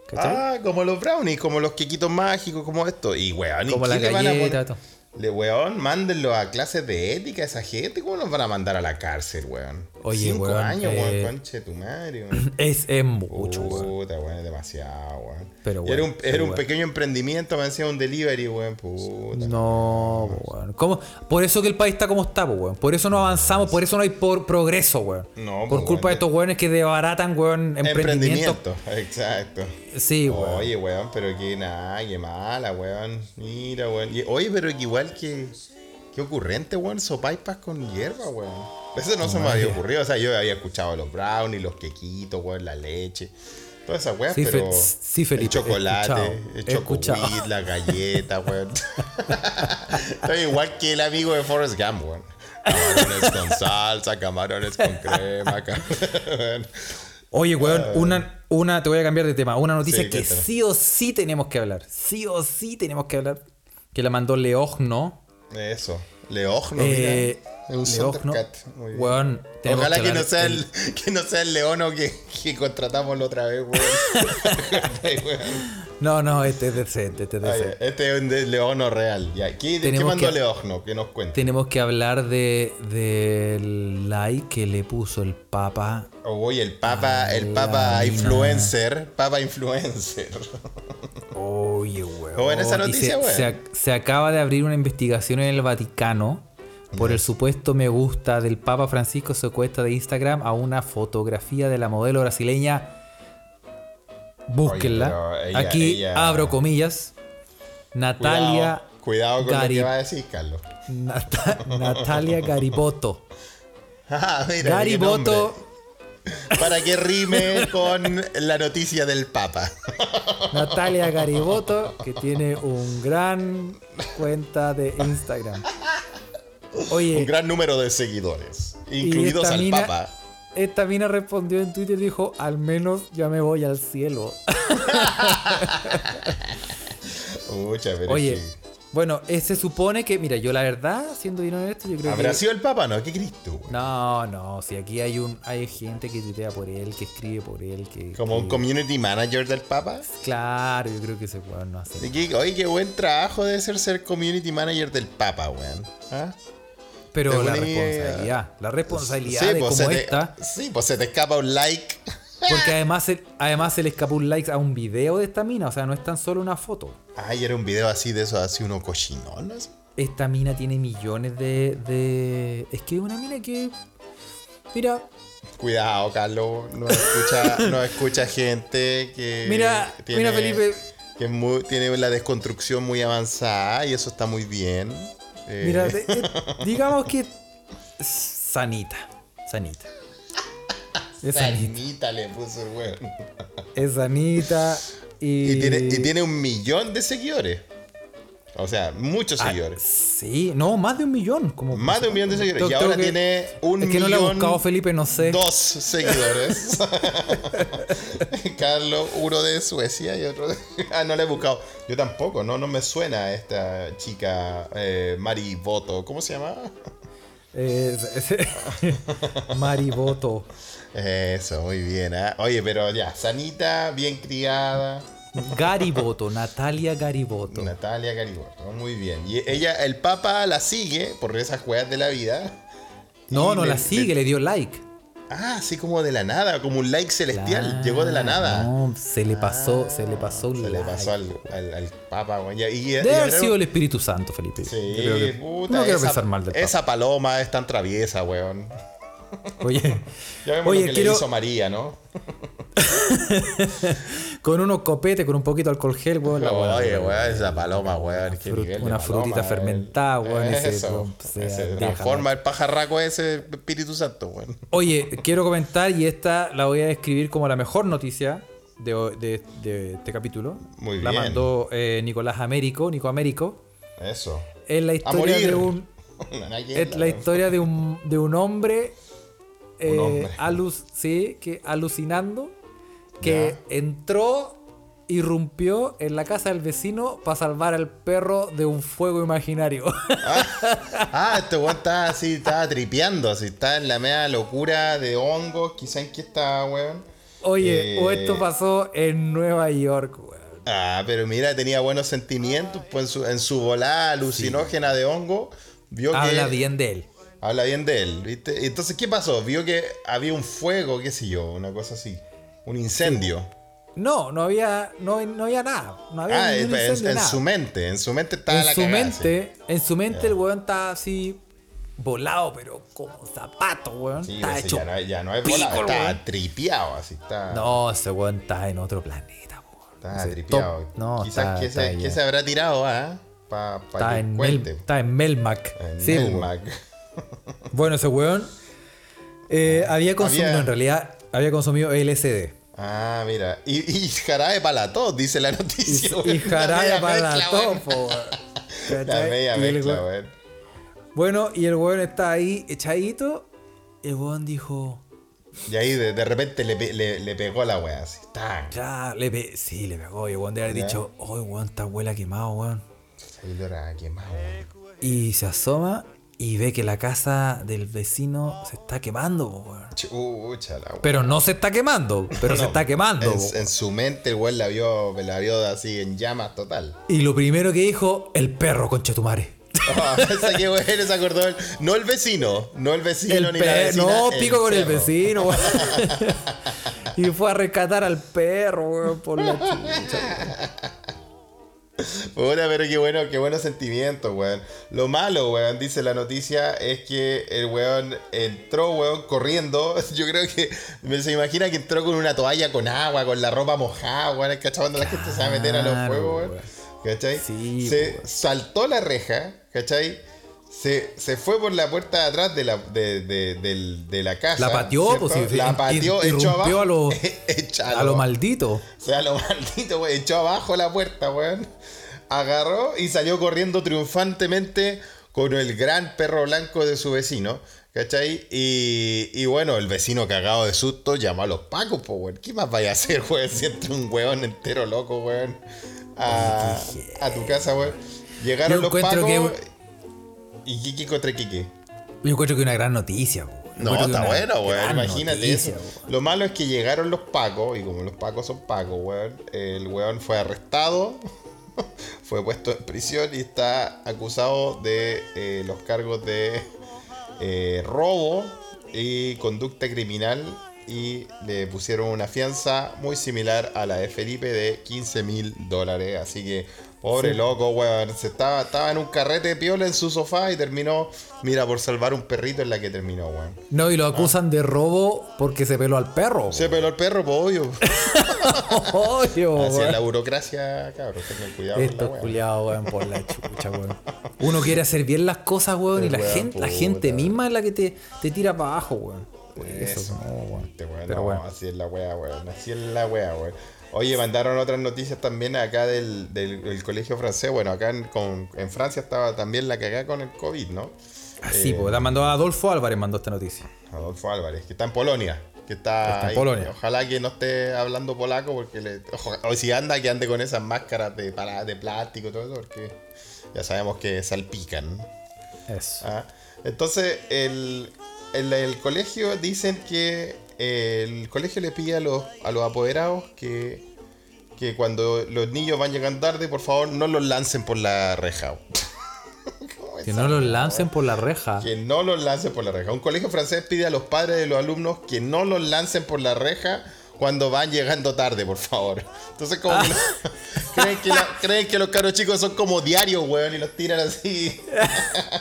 S2: ¿Cachai?
S3: Ah, como los brownies, como los quequitos mágicos, como esto. Y weón, ¿y
S2: Como
S3: qué
S2: la
S3: le van a
S2: galleta.
S3: Le weón, mándenlo a clases de ética a esa gente. ¿Cómo nos van a mandar a la cárcel, weón?
S2: Oye,
S3: Cinco
S2: weón,
S3: años,
S2: eh,
S3: weón, conche tu madre, weón.
S2: Es, es mucho, weón.
S3: Puta, weón, es demasiado, weón.
S2: Pero
S3: era un, era un pequeño emprendimiento, me decía un delivery, weón. Puta.
S2: No, weón. ¿Cómo? Por eso que el país está como está, weón. Por eso no avanzamos, por eso no hay por progreso, weón.
S3: No,
S2: por
S3: po,
S2: culpa de estos weones que desbaratan, weón, emprendimientos.
S3: Emprendimiento, exacto.
S2: Sí, weón.
S3: Oye, weón, pero que nada, qué mala, weón. Mira, weón. Oye, pero que igual que. Qué ocurrente, weón, sopaipas con hierba, weón. Eso no se me había ocurrido. O sea, yo había escuchado los brownies, los quequitos, weón, la leche. Todas esas weas,
S2: Sí,
S3: pero.
S2: sí, Felipe,
S3: El chocolate, el chocolate, la galleta, weón. Estoy igual que el amigo de Forrest Gump, weón. Camarones con salsa, camarones con crema,
S2: Oye, weón, una, una, te voy a cambiar de tema. Una noticia
S3: Ah. Sí,
S2: que sí o sí tenemos que hablar. Sí o sí tenemos que hablar. Que la mandó Leogno.
S3: Eso. Leogno,
S2: Eh,
S3: mira. Es un
S2: Leogno.
S3: Thundercat. Muy bien.
S2: Weón, tenemos
S3: Ojalá que, no sea el, que no sea el leono que, que contratamos la otra vez, weón.
S2: No, no, este es decente, este es decente.
S3: este es un de- leono real. Ya. ¿Qué, ¿qué
S2: Tenemos
S3: mandó
S2: que-
S3: Leogno? Que nos cuente.
S2: Tenemos que hablar de del like que le puso el Papa.
S3: Oye, el papa, el papa
S2: mina.
S3: influencer. Papa influencer.
S2: Oye, weón.
S3: Esa noticia,
S2: se, se ac- se acaba de abrir una investigación en el Vaticano por el supuesto me gusta del Papa Francisco cuenta de Instagram a una fotografía de la modelo brasileña. Búsquenla.
S3: ella-
S2: Aquí
S3: ella-
S2: abro comillas. Natalia.
S3: Cuidado, cuidado con lo que va a decir, Carlos.
S2: Nata- Natalia Gariboto.
S3: Ah, mira,
S2: Gariboto.
S3: Para que rime con la noticia del papa.
S2: Natalia Gariboto, que tiene un gran cuenta de Instagram. Oye,
S3: Un gran número de seguidores, incluidos
S2: esta
S3: al
S2: mina-
S3: papa.
S2: Esta mina respondió en Twitter y dijo, al menos ya me voy al cielo.
S3: Pero
S2: Oye, bueno, eh, se supone que, mira, yo la verdad, siendo bien honesto, yo creo
S3: ¿Habrá
S2: que...
S3: sido el papa? No, ¿qué Cristo? güey?
S2: No, no, si aquí hay un hay gente que tuitea por él, que escribe por él, que...
S3: Como un community manager del papa.
S2: Claro, yo creo que se puede no
S3: que- Oye, qué buen trabajo debe ser ser community manager del papa, weón. ¿Ah?
S2: Pero la responsabilidad, la responsabilidad
S3: Sí,
S2: de
S3: pues,
S2: como
S3: se te-
S2: esta,
S3: sí, pues se te escapa un like.
S2: Porque además, se- además se le escapó un like a un video de esta mina, o sea, no es tan solo una foto.
S3: Ay, era un video así de eso, así uno cochinón. ¿no?
S2: Esta mina tiene millones de, de... Es que es una mina que... Mira,
S3: Cuidado, Carlos. No escucha, no escucha gente que.
S2: Mira, mira, Felipe.
S3: Que muy- tiene la desconstrucción muy avanzada y eso está muy bien. Eh,
S2: Mira, de- de- digamos que sanita, sanita. Es Sanita
S3: le puso el weón.
S2: es sanita y...
S3: Y tiene, y tiene un millón de seguidores. O sea, muchos
S2: Ah,
S3: seguidores.
S2: Sí, no, más de un millón. Como,
S3: Más de un millón de seguidores. Y ahora
S2: que-
S3: tiene un
S2: Es que no
S3: millón.
S2: le he buscado Felipe, no sé.
S3: Dos seguidores. Carlos, uno de Suecia y otro de. Ah, no le he buscado. Yo tampoco, no, no me suena esta chica eh, Mari Boto. ¿Cómo se llama?
S2: Es- es- Mariboto.
S3: Eso, muy bien. ¿ah? Oye, pero ya, sanita, bien criada.
S2: Gariboto, Natalia Gariboto.
S3: Natalia Gariboto, muy bien. Y ella, el Papa la sigue por esas juegas de la vida.
S2: No, no
S3: le-
S2: la sigue, le dio like.
S3: Ah, así como de la nada, como un like celestial. Llegó de la nada.
S2: No, se le pasó, se le pasó un
S3: Se le
S2: like.
S3: pasó al, al, al Papa, güey. Y, y-
S2: Debe
S3: y-
S2: haber sido el Espíritu Santo, Felipe.
S3: Sí,
S2: que-
S3: puta,
S2: no quiero
S3: esa,
S2: pensar mal del Papa.
S3: esa paloma es tan traviesa, weón.
S2: Oye,
S3: Ya vemos
S2: Oye,
S3: lo que
S2: quiero-
S3: le hizo María, ¿no?
S2: con unos copetes, con un poquito de alcohol gel, weón. la
S3: Oye,
S2: weón.
S3: esa paloma, weón. qué nivel
S2: una
S3: paloma,
S2: frutita fermentada, weón, ese,
S3: Eso,
S2: se
S3: se
S2: deja
S3: transforma el pajarraco ese Espíritu Santo, weón.
S2: Oye, quiero comentar y esta la voy a describir como la mejor noticia de, hoy- de- de este capítulo.
S3: Muy
S2: La
S3: bien.
S2: mandó eh, Nicolás Américo, Nico Américo.
S3: Eso.
S2: Es la historia de un es la historia de un, de un hombre, eh, alus- sí, que alucinando que entró irrumpió en la casa del vecino para salvar al perro de un fuego imaginario.
S3: Ah, este weón estaba así, estaba tripeando, así, está en la media locura de hongos, quizá en qué está, weón.
S2: Oye,
S3: Eh,
S2: o esto pasó en Nueva York, weón.
S3: Ah, pero mira, tenía buenos sentimientos, pues en su, en su volada alucinógena de hongo, vio que...
S2: Habla bien de él.
S3: Habla bien de él, ¿viste? Entonces, ¿qué pasó? Vio que había un fuego, qué sé yo, una cosa así. Un incendio.
S2: No, no había, no, no había nada. No había
S3: Ah, en,
S2: incendio,
S3: en
S2: nada.
S3: su mente, en su mente estaba
S2: en
S3: la
S2: su
S3: cagada,
S2: mente, en su mente el weón estaba así volado, pero como zapato, weón.
S3: Sí,
S2: hecho
S3: ya no, ya no es
S2: pico,
S3: volado, está
S2: weón.
S3: tripeado así, está,
S2: No, ese weón está en otro planeta, weón.
S3: está
S2: Ese top- no,
S3: Quizás
S2: está,
S3: que,
S2: está
S3: se, habrá tirado, ¿ah? Para pa
S2: Está
S3: que
S2: en, Mel, está en Melmac.
S3: En
S2: Sí.
S3: Melmac.
S2: Bueno, ese weón eh, había consumido,
S3: Había-
S2: en realidad, había consumido LSD.
S3: Ah, mira. Y, y jarabe para dice la
S2: Y,
S3: noticia.
S2: y.
S3: La
S2: jarabe para la
S3: weón. La media
S2: Y
S3: mezcla,
S2: weón-. Bueno, y el weón está ahí echadito. Y el weón dijo.
S3: Y ahí de, de repente le, pe- le, le pegó la wea así. ¡Tan!
S2: Ya, le pe sí, le pegó. Y el weón debe haber dicho, oh, weón, está huela quemado, weón.
S3: Quemado, weón.
S2: Y se asoma y ve que la casa del vecino se está quemando.
S3: Chucha la.
S2: Pero no se está quemando, pero se está quemando.
S3: En, en su mente el weón la vio, la vio así en llamas total.
S2: Y lo primero que dijo, el perro, conchetumare.
S3: Ah, esa que se acordó. el- No el vecino, no el vecino
S2: El
S3: ni la vecina.
S2: no, pico con el vecino, y fue a rescatar al perro, weón, por la chucha.
S3: Puta, pero qué bueno, qué buenos sentimientos, weón. Lo malo, weón, dice la noticia, es que el weón entró, weón, corriendo. Yo creo que me se imagina que entró con una toalla con agua, con la ropa mojada, weón, ¿cachai? Cuando la gente se va a meter a los fuegos, weón.
S2: weón.
S3: ¿Cachai?
S2: Sí,
S3: se
S2: weón.
S3: saltó la reja, ¿cachai? Se, se fue por la puerta de atrás de la, de, de- la casa.
S2: La pateó, pues, sí,
S3: La pateó, echó abajo.
S2: a lo- A lo maldito.
S3: o sea, lo maldito, weón. Echó abajo la puerta, weón. Agarró y salió corriendo triunfantemente con el gran perro blanco de su vecino. ¿Cachai? Y, y bueno, el vecino cagado de susto llamó a los pacos, pues, weón. ¿Qué más vaya a hacer, weón? Si entra un weón entero loco, weón. A, a tu casa, weón. Llegaron
S2: Yo
S3: los pacos.
S2: que-
S3: Y Kiki contra Kiki.
S2: Yo encuentro que una gran noticia.
S3: No, está bueno, weón. Imagínate
S2: noticia,
S3: eso.
S2: weón.
S3: Lo malo es que llegaron los pacos, y como los pacos son pacos, weón, el weón fue arrestado, fue puesto en prisión y está acusado de eh, los cargos de eh, robo y conducta criminal. Y le pusieron una fianza muy similar a la de Felipe de 15 mil dólares. Así que, pobre loco, weón. Se estaba, estaba en un carrete de piola en su sofá y terminó, mira, por salvar un perrito en la que terminó, weón.
S2: No, y lo acusan de robo porque se peló al perro.
S3: Se peló el perro, pues obvio.
S2: Obvio,
S3: Así es la burocracia, cabrón. Tengan cuidado con la weá.
S2: culiados, weón, por la chucha, weón. Uno quiere hacer bien las cosas, weón, y la
S3: weón,
S2: gente, la gente misma es la que te, te tira para abajo, weón. Eso,
S3: Eso,
S2: no, weón.
S3: este weón,
S2: Pero
S3: no, así es la wea, weón. Así es la wea, weón. Oye, mandaron otras noticias también acá del, del- del colegio francés. Bueno, acá en, con- en Francia estaba también la cagada con el COVID, ¿no?
S2: Así,
S3: Eh,
S2: pues, la mandó Adolfo Álvarez, mandó esta noticia.
S3: Adolfo Álvarez, que está en Polonia. Que está,
S2: Está en
S3: ahí.
S2: Polonia.
S3: Ojalá que no esté hablando polaco, porque le, o si anda, que ande con esas máscaras de plástico y todo eso, porque ya sabemos que salpican.
S2: Eso.
S3: Ah, Entonces, el, el, el colegio dicen que eh, el colegio le pide a los, a los apoderados que, que cuando los niños van llegando tarde, por favor, no los lancen por la reja. ¿Cómo es
S2: Que no los lancen por la reja.
S3: que no los lancen por la reja. Un colegio francés pide a los padres de los alumnos que no los lancen por la reja cuando van llegando tarde, por favor. Entonces, como que, lo- creen, que la- creen que los caros chicos son como diarios, weón, y los tiran así. ah,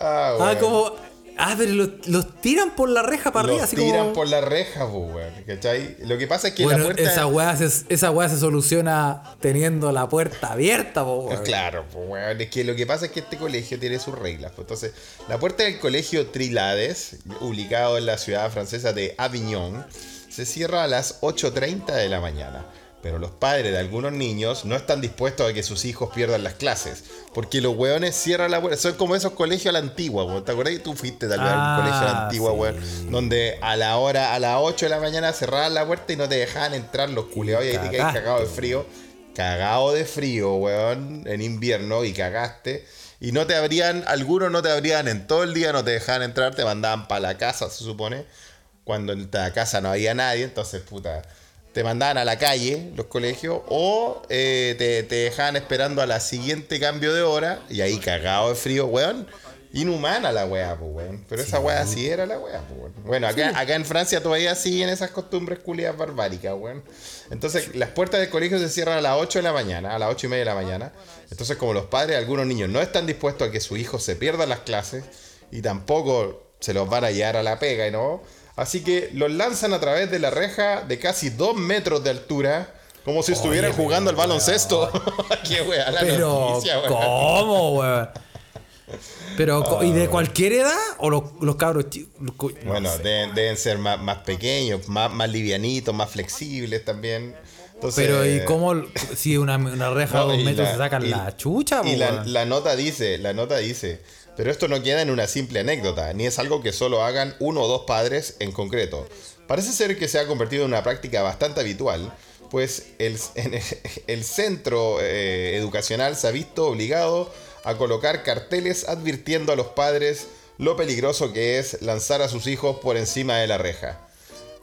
S2: Ah,
S3: weón.
S2: como. Ah, pero los, los tiran por la reja para arriba,
S3: Los
S2: así
S3: tiran
S2: como.
S3: por la reja, po, weón. ¿Cachai? Lo que pasa es que
S2: bueno,
S3: la puerta.
S2: esa weá se, esa weá se soluciona teniendo la puerta abierta, po, weón.
S3: Claro, pues, weón. Es que lo que pasa es que este colegio tiene sus reglas. pues. Entonces, la puerta del colegio Trilades, ubicado en la ciudad francesa de Avignon, se cierra a las 8.30 de la mañana. Pero los padres de algunos niños no están dispuestos a que sus hijos pierdan las clases. Porque los weones cierran la puerta. Son como esos colegios a la antigua, weón. ¿Te acuerdas que tú fuiste tal vez a
S2: Ah,
S3: un colegio a la antigua,
S2: sí.
S3: weón? Donde a la hora, a las 8 de la mañana cerraban la puerta y no te dejaban entrar los culeados y ahí te
S2: cagaste,
S3: cagado de frío cagado de frío, weón, en invierno y cagaste. Y no te abrían, algunos no te abrían en todo el día, no te dejaban entrar, te mandaban para la casa, se supone. Cuando en la casa no había nadie, entonces, puta, te mandaban a la calle los colegios o eh, te, te dejaban esperando a la siguiente cambio de hora y ahí cagado de frío, weón. Inhumana la weá, pues, weón. Pero esa weá sí era la weá, pues, weón. Bueno, acá, acá en Francia todavía siguen esas costumbres culiadas barbáricas, weón. Entonces, las puertas del colegio se cierran a las 8 de la mañana, a las 8 y media de la mañana. Entonces, como los padres, algunos niños no están dispuestos a que su hijo se pierda las clases y tampoco se los van a llevar a la pega, ¿no? Así que los lanzan a través de la reja de casi 2 metros de altura. Como si estuvieran jugando al baloncesto. Qué weá, la
S2: Pero,
S3: noticia.
S2: ¿cómo, weón? Pero, ¿y de cualquier edad? ¿O los, los cabros chicos? No
S3: Bueno, deben, deben ser más, más pequeños, más, más livianitos, más flexibles también. Entonces,
S2: Pero, ¿y cómo si una, una reja
S3: no,
S2: de dos metros
S3: la-
S2: se sacan
S3: y-
S2: la chucha,
S3: Y la, la nota dice, la nota dice, pero esto no queda en una simple anécdota, ni es algo que solo hagan uno o dos padres en concreto. Parece ser que se ha convertido en una práctica bastante habitual, pues el, en el, el centro eh, educacional se ha visto obligado a colocar carteles advirtiendo a los padres lo peligroso que es lanzar a sus hijos por encima de la reja.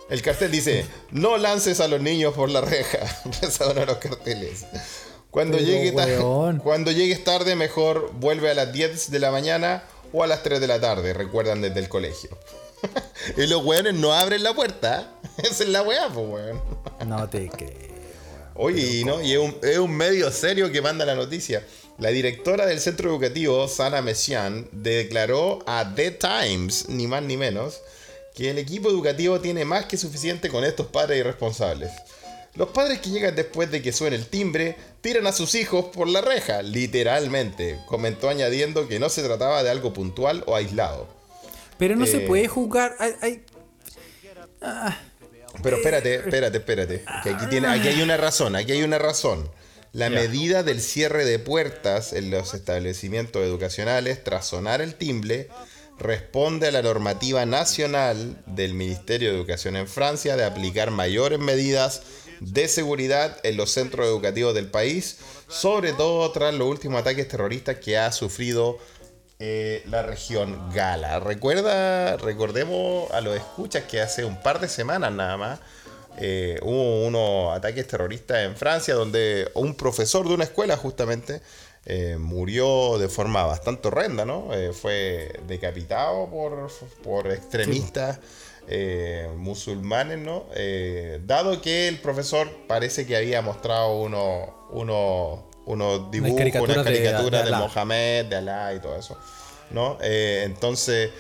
S3: El cartel dice, no lances a los niños por la reja. Ese es uno de los carteles. Cuando,
S2: Pero,
S3: llegue
S2: weón.
S3: cuando llegues tarde, mejor vuelve a las 10 de la mañana o a las 3 de la tarde, recuerdan desde el colegio. y los weones no abren la puerta. Esa es la weá, pues, weón.
S2: No te creo.
S3: Oye, ¿no? y es, un, es un medio serio que manda la noticia. La directora del centro educativo, Sana Messian, declaró a The Times, ni más ni menos, que el equipo educativo tiene más que suficiente con estos padres irresponsables. Los padres que llegan después de que suene el timbre tiran a sus hijos por la reja, literalmente, comentó añadiendo que no se trataba de algo puntual o aislado.
S2: Pero no se
S3: Eh,
S2: puede jugar. Hay-
S3: Pero espérate, espérate, espérate. Que aquí, tiene, aquí hay una razón, aquí hay una razón. La medida del cierre de puertas en los establecimientos educacionales tras sonar el timbre responde a la normativa nacional del Ministerio de Educación en Francia de aplicar mayores medidas de seguridad en los centros educativos del país, sobre todo tras los últimos ataques terroristas que ha sufrido eh, la región Gala. Recuerda, recordemos a los escuchas que hace un par de semanas nada más eh, hubo unos ataques terroristas en Francia donde un profesor de una escuela justamente eh, murió de forma bastante horrenda, ¿no? Fue decapitado por, por extremistas eh, musulmanes, ¿no? Eh, dado que el profesor parece que había mostrado unos uno, dibujos, unas
S2: caricaturas de-
S3: caricaturas
S2: de
S3: de. Mohamed, de Alá y todo eso, ¿no? Eh, entonces...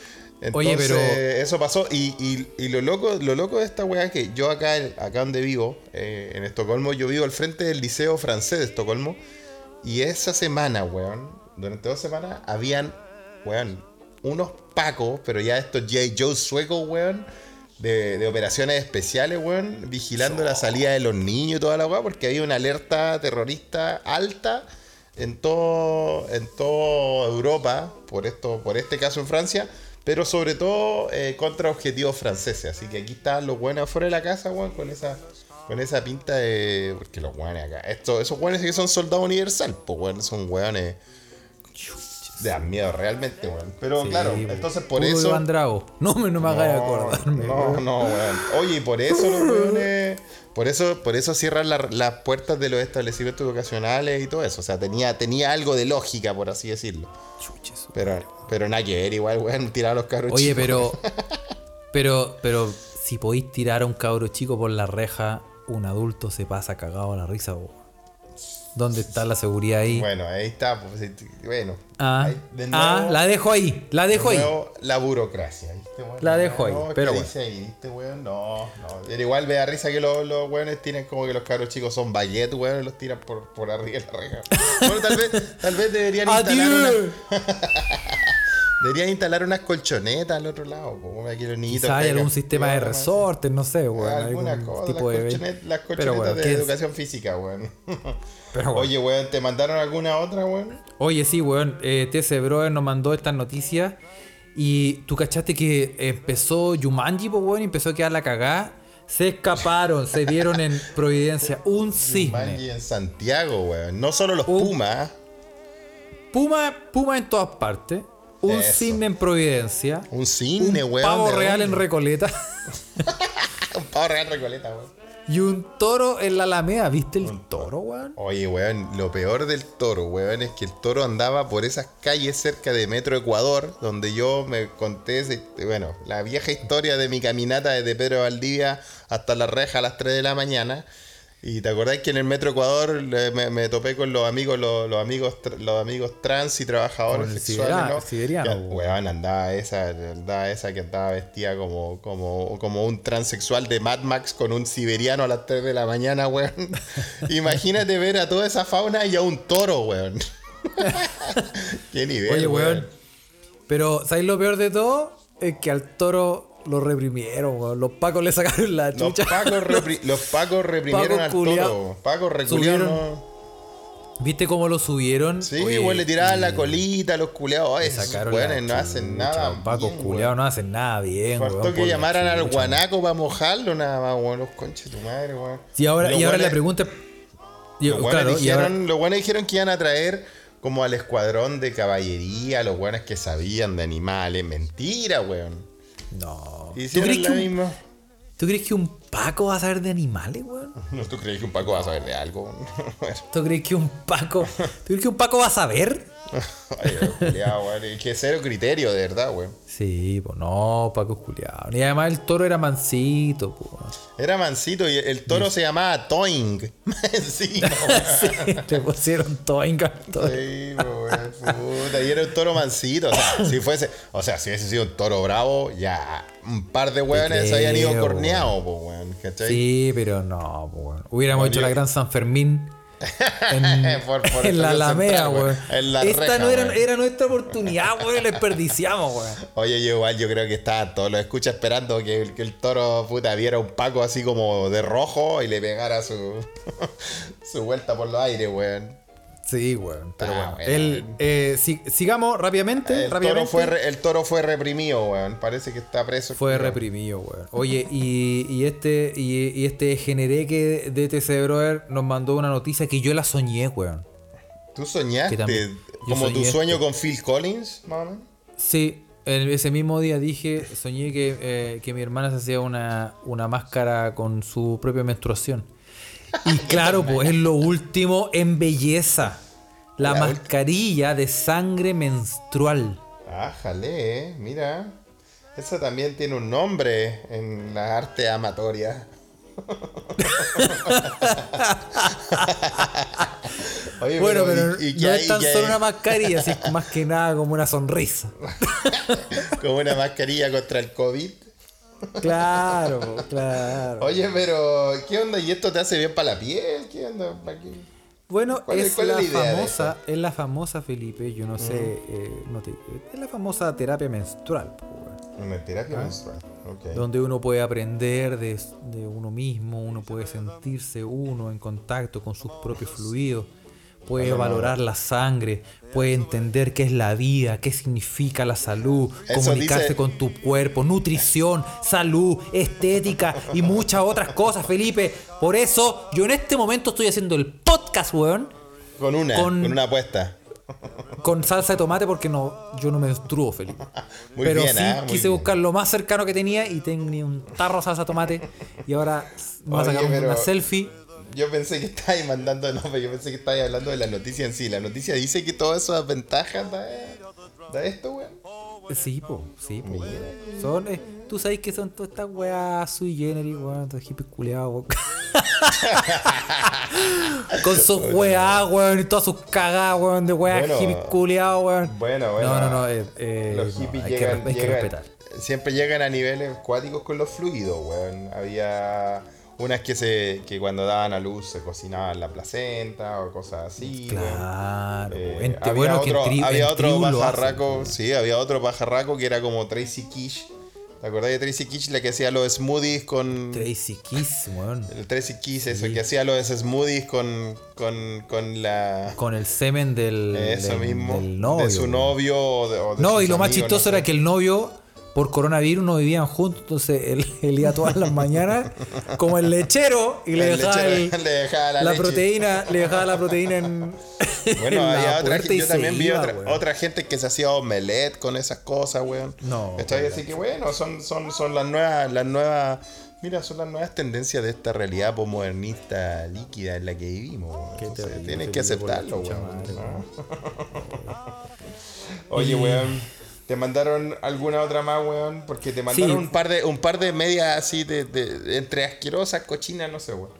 S2: Oye, pero-
S3: eso pasó. Y, y- y lo loco, lo loco de esta weá es que yo acá, acá donde vivo, en Estocolmo, yo vivo al frente del Liceo Francés de Estocolmo. Y esa semana, weón, durante dos semanas, habían, weón, unos pacos, pero ya estos J. Joe suecos, weón, de, de operaciones especiales, weón, vigilando la salida de los niños y toda la weá, porque había una alerta terrorista alta en todo, en toda Europa, por, esto, por este caso en Francia, pero sobre todo eh, contra objetivos franceses. Así que aquí están los buenos afuera de la casa, weón, con esa, con esa pinta de. Porque los weones acá. Esto, esos weones que son soldados universal, pues weón, son weones. De dan miedo realmente, weón. Pero
S2: Sí,
S3: claro, entonces por
S2: Puro
S3: eso.
S2: Iván Drago. No me, no me hagáis acordarme.
S3: No, no, weón. Oye, y por eso los weones. Por eso, por eso cierran la- las puertas de los establecimientos educacionales y todo eso. O sea, tenía, tenía algo de lógica, por así decirlo.
S2: Chuches.
S3: Pero, pero nada que ver, igual, weón, tirar a los cabros
S2: Oye,
S3: chicos.
S2: pero. Pero, pero si podéis tirar a un cabro chico por la reja, un adulto se pasa cagado a la risa, weón. ¿Dónde está la seguridad ahí?
S3: Bueno, ahí está. Pues, bueno.
S2: ah,
S3: Ahí, de
S2: ah, la dejo ahí, la dejo
S3: de
S2: ahí.
S3: la burocracia. ¿viste, weón?
S2: La dejo ahí,
S3: No,
S2: pero
S3: ¿qué
S2: bueno.
S3: dice ahí, ¿viste, weón? No, no. Pero igual me da risa que los, los weones tienen como que los cabros chicos son baguettes, weón, y los tiran por, por arriba de la reja. Bueno, tal vez, tal vez deberían instalar una. deberían instalar unas colchonetas al otro lado, como aquí los niñitos.
S2: Hay algún sistema de resortes, no sé, weón.
S3: Alguna
S2: algún
S3: cosa,
S2: tipo
S3: las,
S2: de.
S3: colchonet- las
S2: Pero
S3: colchonetas
S2: bueno,
S3: de educación física, weón.
S2: Bueno.
S3: Oye, weón, ¿te mandaron alguna otra, weón?
S2: Oye, sí, weón. Eh, TC Brother nos mandó estas noticias. Y tú cachaste que empezó Yumanji, pues, weón, y empezó a quedar la cagada. Se escaparon, se vieron en Providencia. Un cisne.
S3: Manji en Santiago, weón. No solo los Pumas,
S2: Puma, Puma en todas partes. Un
S3: Eso.
S2: cisne en Providencia.
S3: un cisne,
S2: un
S3: weón.
S2: pavo
S3: ¿de
S2: real en? Recoleta.
S3: Un pavo real Recoleta, weón.
S2: Y un toro en la alameda. ¿Viste el toro, weón?
S3: Oye, weón, lo peor del toro, weón, es que el toro andaba por esas calles cerca de Metro Ecuador, donde yo me conté, ese- bueno, la vieja historia de mi caminata desde Pedro Valdivia hasta la reja a las 3 de la mañana. Y te acordás que en el Metro Ecuador le- me, me topé con los amigos, los, los amigos, los amigos trans y trabajadores
S2: el
S3: sexuales,
S2: sibera-
S3: ¿no?
S2: siberiano,
S3: Ya,
S2: weón.
S3: andaba esa, andaba esa que andaba vestida como, como, como un transexual de Mad Max con un siberiano a las 3 de la mañana, weón. Imagínate ver a toda esa fauna y a un toro, weón. Qué nivel,
S2: Oye,
S3: weón.
S2: weón. Pero, ¿sabéis lo peor de todo? Es que al toro lo reprimieron, weón. Los pacos le sacaron la
S3: Los
S2: chucha.
S3: pacos, repri- los pacos reprimieron
S2: Pacos
S3: al toro. Pacos reculiaron.
S2: ¿Viste cómo lo subieron?
S3: Sí,
S2: Oye,
S3: le tiraban
S2: y
S3: la colita a los culeados. Esos weones no hacen nada.
S2: Los pacos no hacen nada bien,
S3: Faltó
S2: weón,
S3: que llamaran al guanaco para mojarlo nada más, weón. Los conches de tu madre, weón.
S2: Y ahora,
S3: Los
S2: y ahora
S3: weones-
S2: la pregunta.
S3: Los buenos
S2: ahora-
S3: dijeron, los buenos dijeron que iban a traer como al escuadrón de caballería, los buenos que sabían de animales. Mentira, weón.
S2: No. ¿Tú crees, que un. ¿Tú crees que un Paco va a saber de animales, weón?
S3: No, ¿Tú crees que un Paco va a saber de algo?
S2: ¿Tú crees que un Paco. ¿Tú crees que un Paco va a saber?
S3: Ay, culiao, weón. Es que cero criterio, de verdad, weón.
S2: Sí, pues no, Paco es culiado. Y además el toro era mansito, pues.
S3: Era mansito y el toro se llamaba Toing. sí,
S2: le pusieron toinga al toro.
S3: Sí, weón, puta, y era un toro mansito. O sea, si fuese, o sea, si hubiese sido un toro bravo, ya un par de weones se habían ido corneados, po, weón. ¿Cachai?
S2: Sí, pero no, pues, weón. Hubiéramos hecho la gran San Fermín en,
S3: Por- por
S2: en la Alameda, weón. Esta
S3: reja,
S2: no era, nuestra oportunidad, weón. La desperdiciamos, weón.
S3: Oye, yo igual yo creo que estaban todos los escucha esperando que, el- que el toro puta viera un Paco así como de rojo y le pegara su, su vuelta por los aires, weón.
S2: Sí, weón. Pero
S3: Ah,
S2: bueno. El, eh, si- sigamos rápidamente.
S3: El toro, fue, el toro fue reprimido, weón. Parece que está preso.
S2: Fue reprimido, weón. Oye, y, y este y, y este genereque de TC Brother nos mandó una noticia que yo la soñé, weón.
S3: ¿Tú soñaste
S2: también-
S3: como tu sueño con Phil Collins, más o menos?
S2: Sí, ese mismo día dije, soñé que, eh, que mi hermana se hacía una, una máscara con su propia menstruación. Y claro, pues es lo último en belleza. La, mascarilla de sangre menstrual.
S3: Ah, jale, mira. Eso también tiene un nombre en la arte amatoria. Oye,
S2: Bueno, pero
S3: y- y que
S2: no
S3: hay-
S2: es tan solo
S3: hay
S2: una mascarilla, es más que nada como una sonrisa.
S3: Como una mascarilla contra el COVID.
S2: Claro, claro.
S3: Oye, pero ¿qué onda? ¿Y esto te hace bien para la piel? ¿Qué onda? ¿Para qué?
S2: Bueno,
S3: ¿Cuál es- cuál es
S2: la
S3: la
S2: famosa, es la famosa Felipe, yo no sé, eh, no te- es la famosa terapia menstrual,
S3: Una terapia menstrual. Ok.
S2: donde uno puede aprender de, de uno mismo, uno puede sentirse uno en contacto con sus propios fluidos, puede valorar la sangre, puede entender qué es la vida, qué significa la salud,
S3: Eso
S2: comunicarse
S3: dice-
S2: con tu cuerpo, nutrición, salud, estética y muchas otras cosas, Felipe. Por eso yo en este momento estoy haciendo el podcast, weón.
S3: Con una,
S2: con-
S3: con, una apuesta.
S2: Con salsa de tomate porque no, yo no menstruo, Felipe.
S3: Muy
S2: Pero
S3: bien,
S2: sí
S3: muy
S2: quise
S3: bien.
S2: buscar lo más cercano que tenía y tenía un tarro de salsa de tomate. Y ahora me a sacar
S3: pero-
S2: una selfie.
S3: Yo pensé que estabais mandando, no, pero yo pensé que estabais hablando de la noticia en sí. La noticia dice que todas esas ventajas da, da esto, weón.
S2: Sí, po, sí, po. Son, eh, tú sabes que son todas estas weas sui generis, weón, estos hippies culiados, weón. Con sus weas, weón, y todas sus cagadas, weón, de weas
S3: Bueno,
S2: hippies culiados, weón.
S3: Bueno, bueno.
S2: No, no, no, eh, eh,
S3: los
S2: no,
S3: hippies
S2: hay, que,
S3: llegan,
S2: que
S3: llegan-
S2: respetar.
S3: siempre llegan a niveles cuáticos con los fluidos, weón. Había unas que se que cuando daban a luz se cocinaban la placenta o cosas así.
S2: Claro,
S3: Eh, había
S2: bueno, que en
S3: otro,
S2: tri-
S3: había otro pajarraco,
S2: hacen,
S3: sí, había otro pajarraco que era como Tracy Kish. ¿Te acordás de Tracy Kish, la que hacía los smoothies con...
S2: Tracy Kiss, weón.
S3: El Tracy Kiss, eso, que hacía los smoothies con, con, con la...
S2: Con el semen del,
S3: Eso
S2: del-
S3: mismo.
S2: del novio.
S3: de su novio o de, o de
S2: No, y lo más chistoso
S3: no
S2: era que el novio, por coronavirus, no vivían juntos. Entonces él, él iba todas las mañanas como el lechero y le
S3: El
S2: dejaba,
S3: lechero
S2: el-
S3: le dejaba la
S2: la, proteína, le dejaba la proteína en,
S3: Bueno,
S2: en
S3: había otra yo también vi
S2: iba,
S3: otra, otra gente que se hacía omelette con esas cosas, weón.
S2: No, weón.
S3: Así que bueno, son, son, son las nuevas, las nuevas. Mira, son las nuevas tendencias de esta realidad posmodernista líquida en la que vivimos. Entonces, tienes que aceptarlo, weón. Oye, weón. ¿Te mandaron alguna otra más, weón? Porque te mandaron
S2: Sí.
S3: un par de un par de medias así de, entre asquerosas, cochinas, no sé, weón.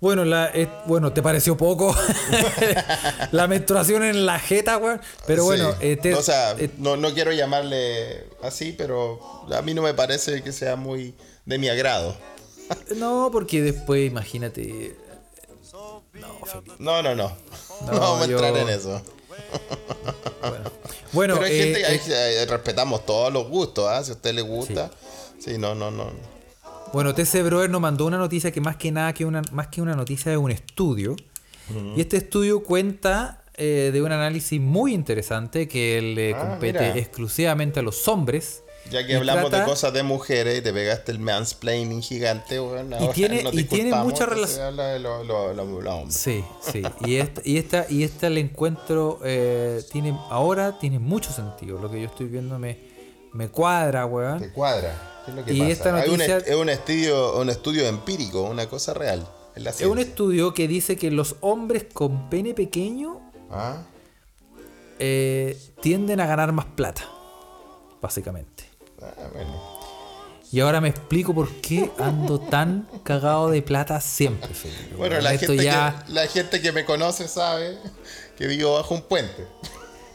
S2: Bueno, la, eh, bueno, ¿te pareció poco? la menstruación en la jeta, weón. Pero
S3: Sí.
S2: bueno, eh, te-
S3: o sea,
S2: eh,
S3: no, no quiero llamarle así, pero a mí no me parece que sea muy de mi agrado.
S2: no, porque después, imagínate. No, Felipe.
S3: No, no, no. No,
S2: No,
S3: vamos a entrar en eso.
S2: Bueno,
S3: pero hay
S2: eh,
S3: gente, hay-
S2: eh,
S3: eh, respetamos todos los gustos, ¿ah? Si a usted le gusta. Sí, no, no, no.
S2: Bueno, TC Broer nos mandó una noticia que más que nada que una, más que una noticia es un estudio. Y este estudio cuenta eh, de un análisis muy interesante que le
S3: Ah,
S2: compete
S3: mira.
S2: exclusivamente a los hombres.
S3: Ya que hablamos
S2: trata-
S3: de cosas de mujeres y te pegaste el mansplaining gigante, bueno,
S2: Y tiene-
S3: nos
S2: y tiene mucha relación-
S3: habla de lo- lo- lo- los hombres.
S2: Sí, sí. Y esta, y esta, y esta el encuentro eh, tiene ahora tiene mucho sentido. Lo que yo estoy viendo me, me cuadra, weón.
S3: Te cuadra. ¿Qué es lo que
S2: Y
S3: pasa?
S2: esta
S3: Hay un
S2: noticia-
S3: es un estudio, un estudio empírico, una cosa real. Es, la
S2: Es un estudio que dice que los hombres con pene pequeño
S3: Ah,
S2: eh, tienden a ganar más plata, básicamente.
S3: Ah, bueno.
S2: Y ahora me explico por qué ando tan cagado de plata siempre, Felipe.
S3: Bueno, la gente,
S2: ya,
S3: que, la gente que me conoce sabe que vivo bajo un puente.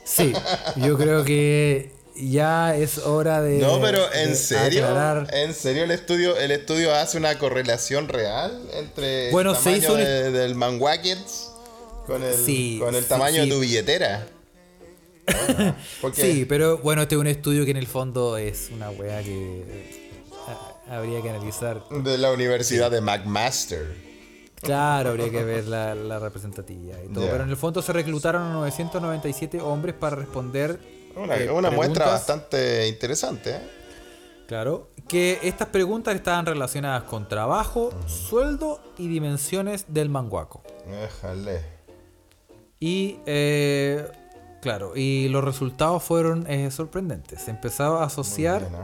S2: sí, yo creo que ya es hora de.
S3: No, pero en serio,
S2: aclarar-
S3: en serio el estudio, el estudio hace una correlación real entre
S2: Bueno,
S3: el
S2: se
S3: tamaño
S2: hizo un-
S3: de- del manwackets con el,
S2: Sí,
S3: con el
S2: sí,
S3: tamaño
S2: sí.
S3: de tu billetera. Porque
S2: Sí, pero bueno, este es un estudio que en el fondo es una weá que eh, ha- habría que analizar.
S3: de la Universidad de McMaster.
S2: Claro, habría que ver la, la representatividad y todo. Pero en el fondo se reclutaron a 997 hombres para responder.
S3: Una,
S2: eh,
S3: una muestra bastante interesante. ¿eh?
S2: Claro, que estas preguntas estaban relacionadas con trabajo, sueldo y dimensiones del manguaco.
S3: Déjale.
S2: Y, eh, claro, y los resultados fueron eh, sorprendentes. Se empezaba a asociar,
S3: Bien,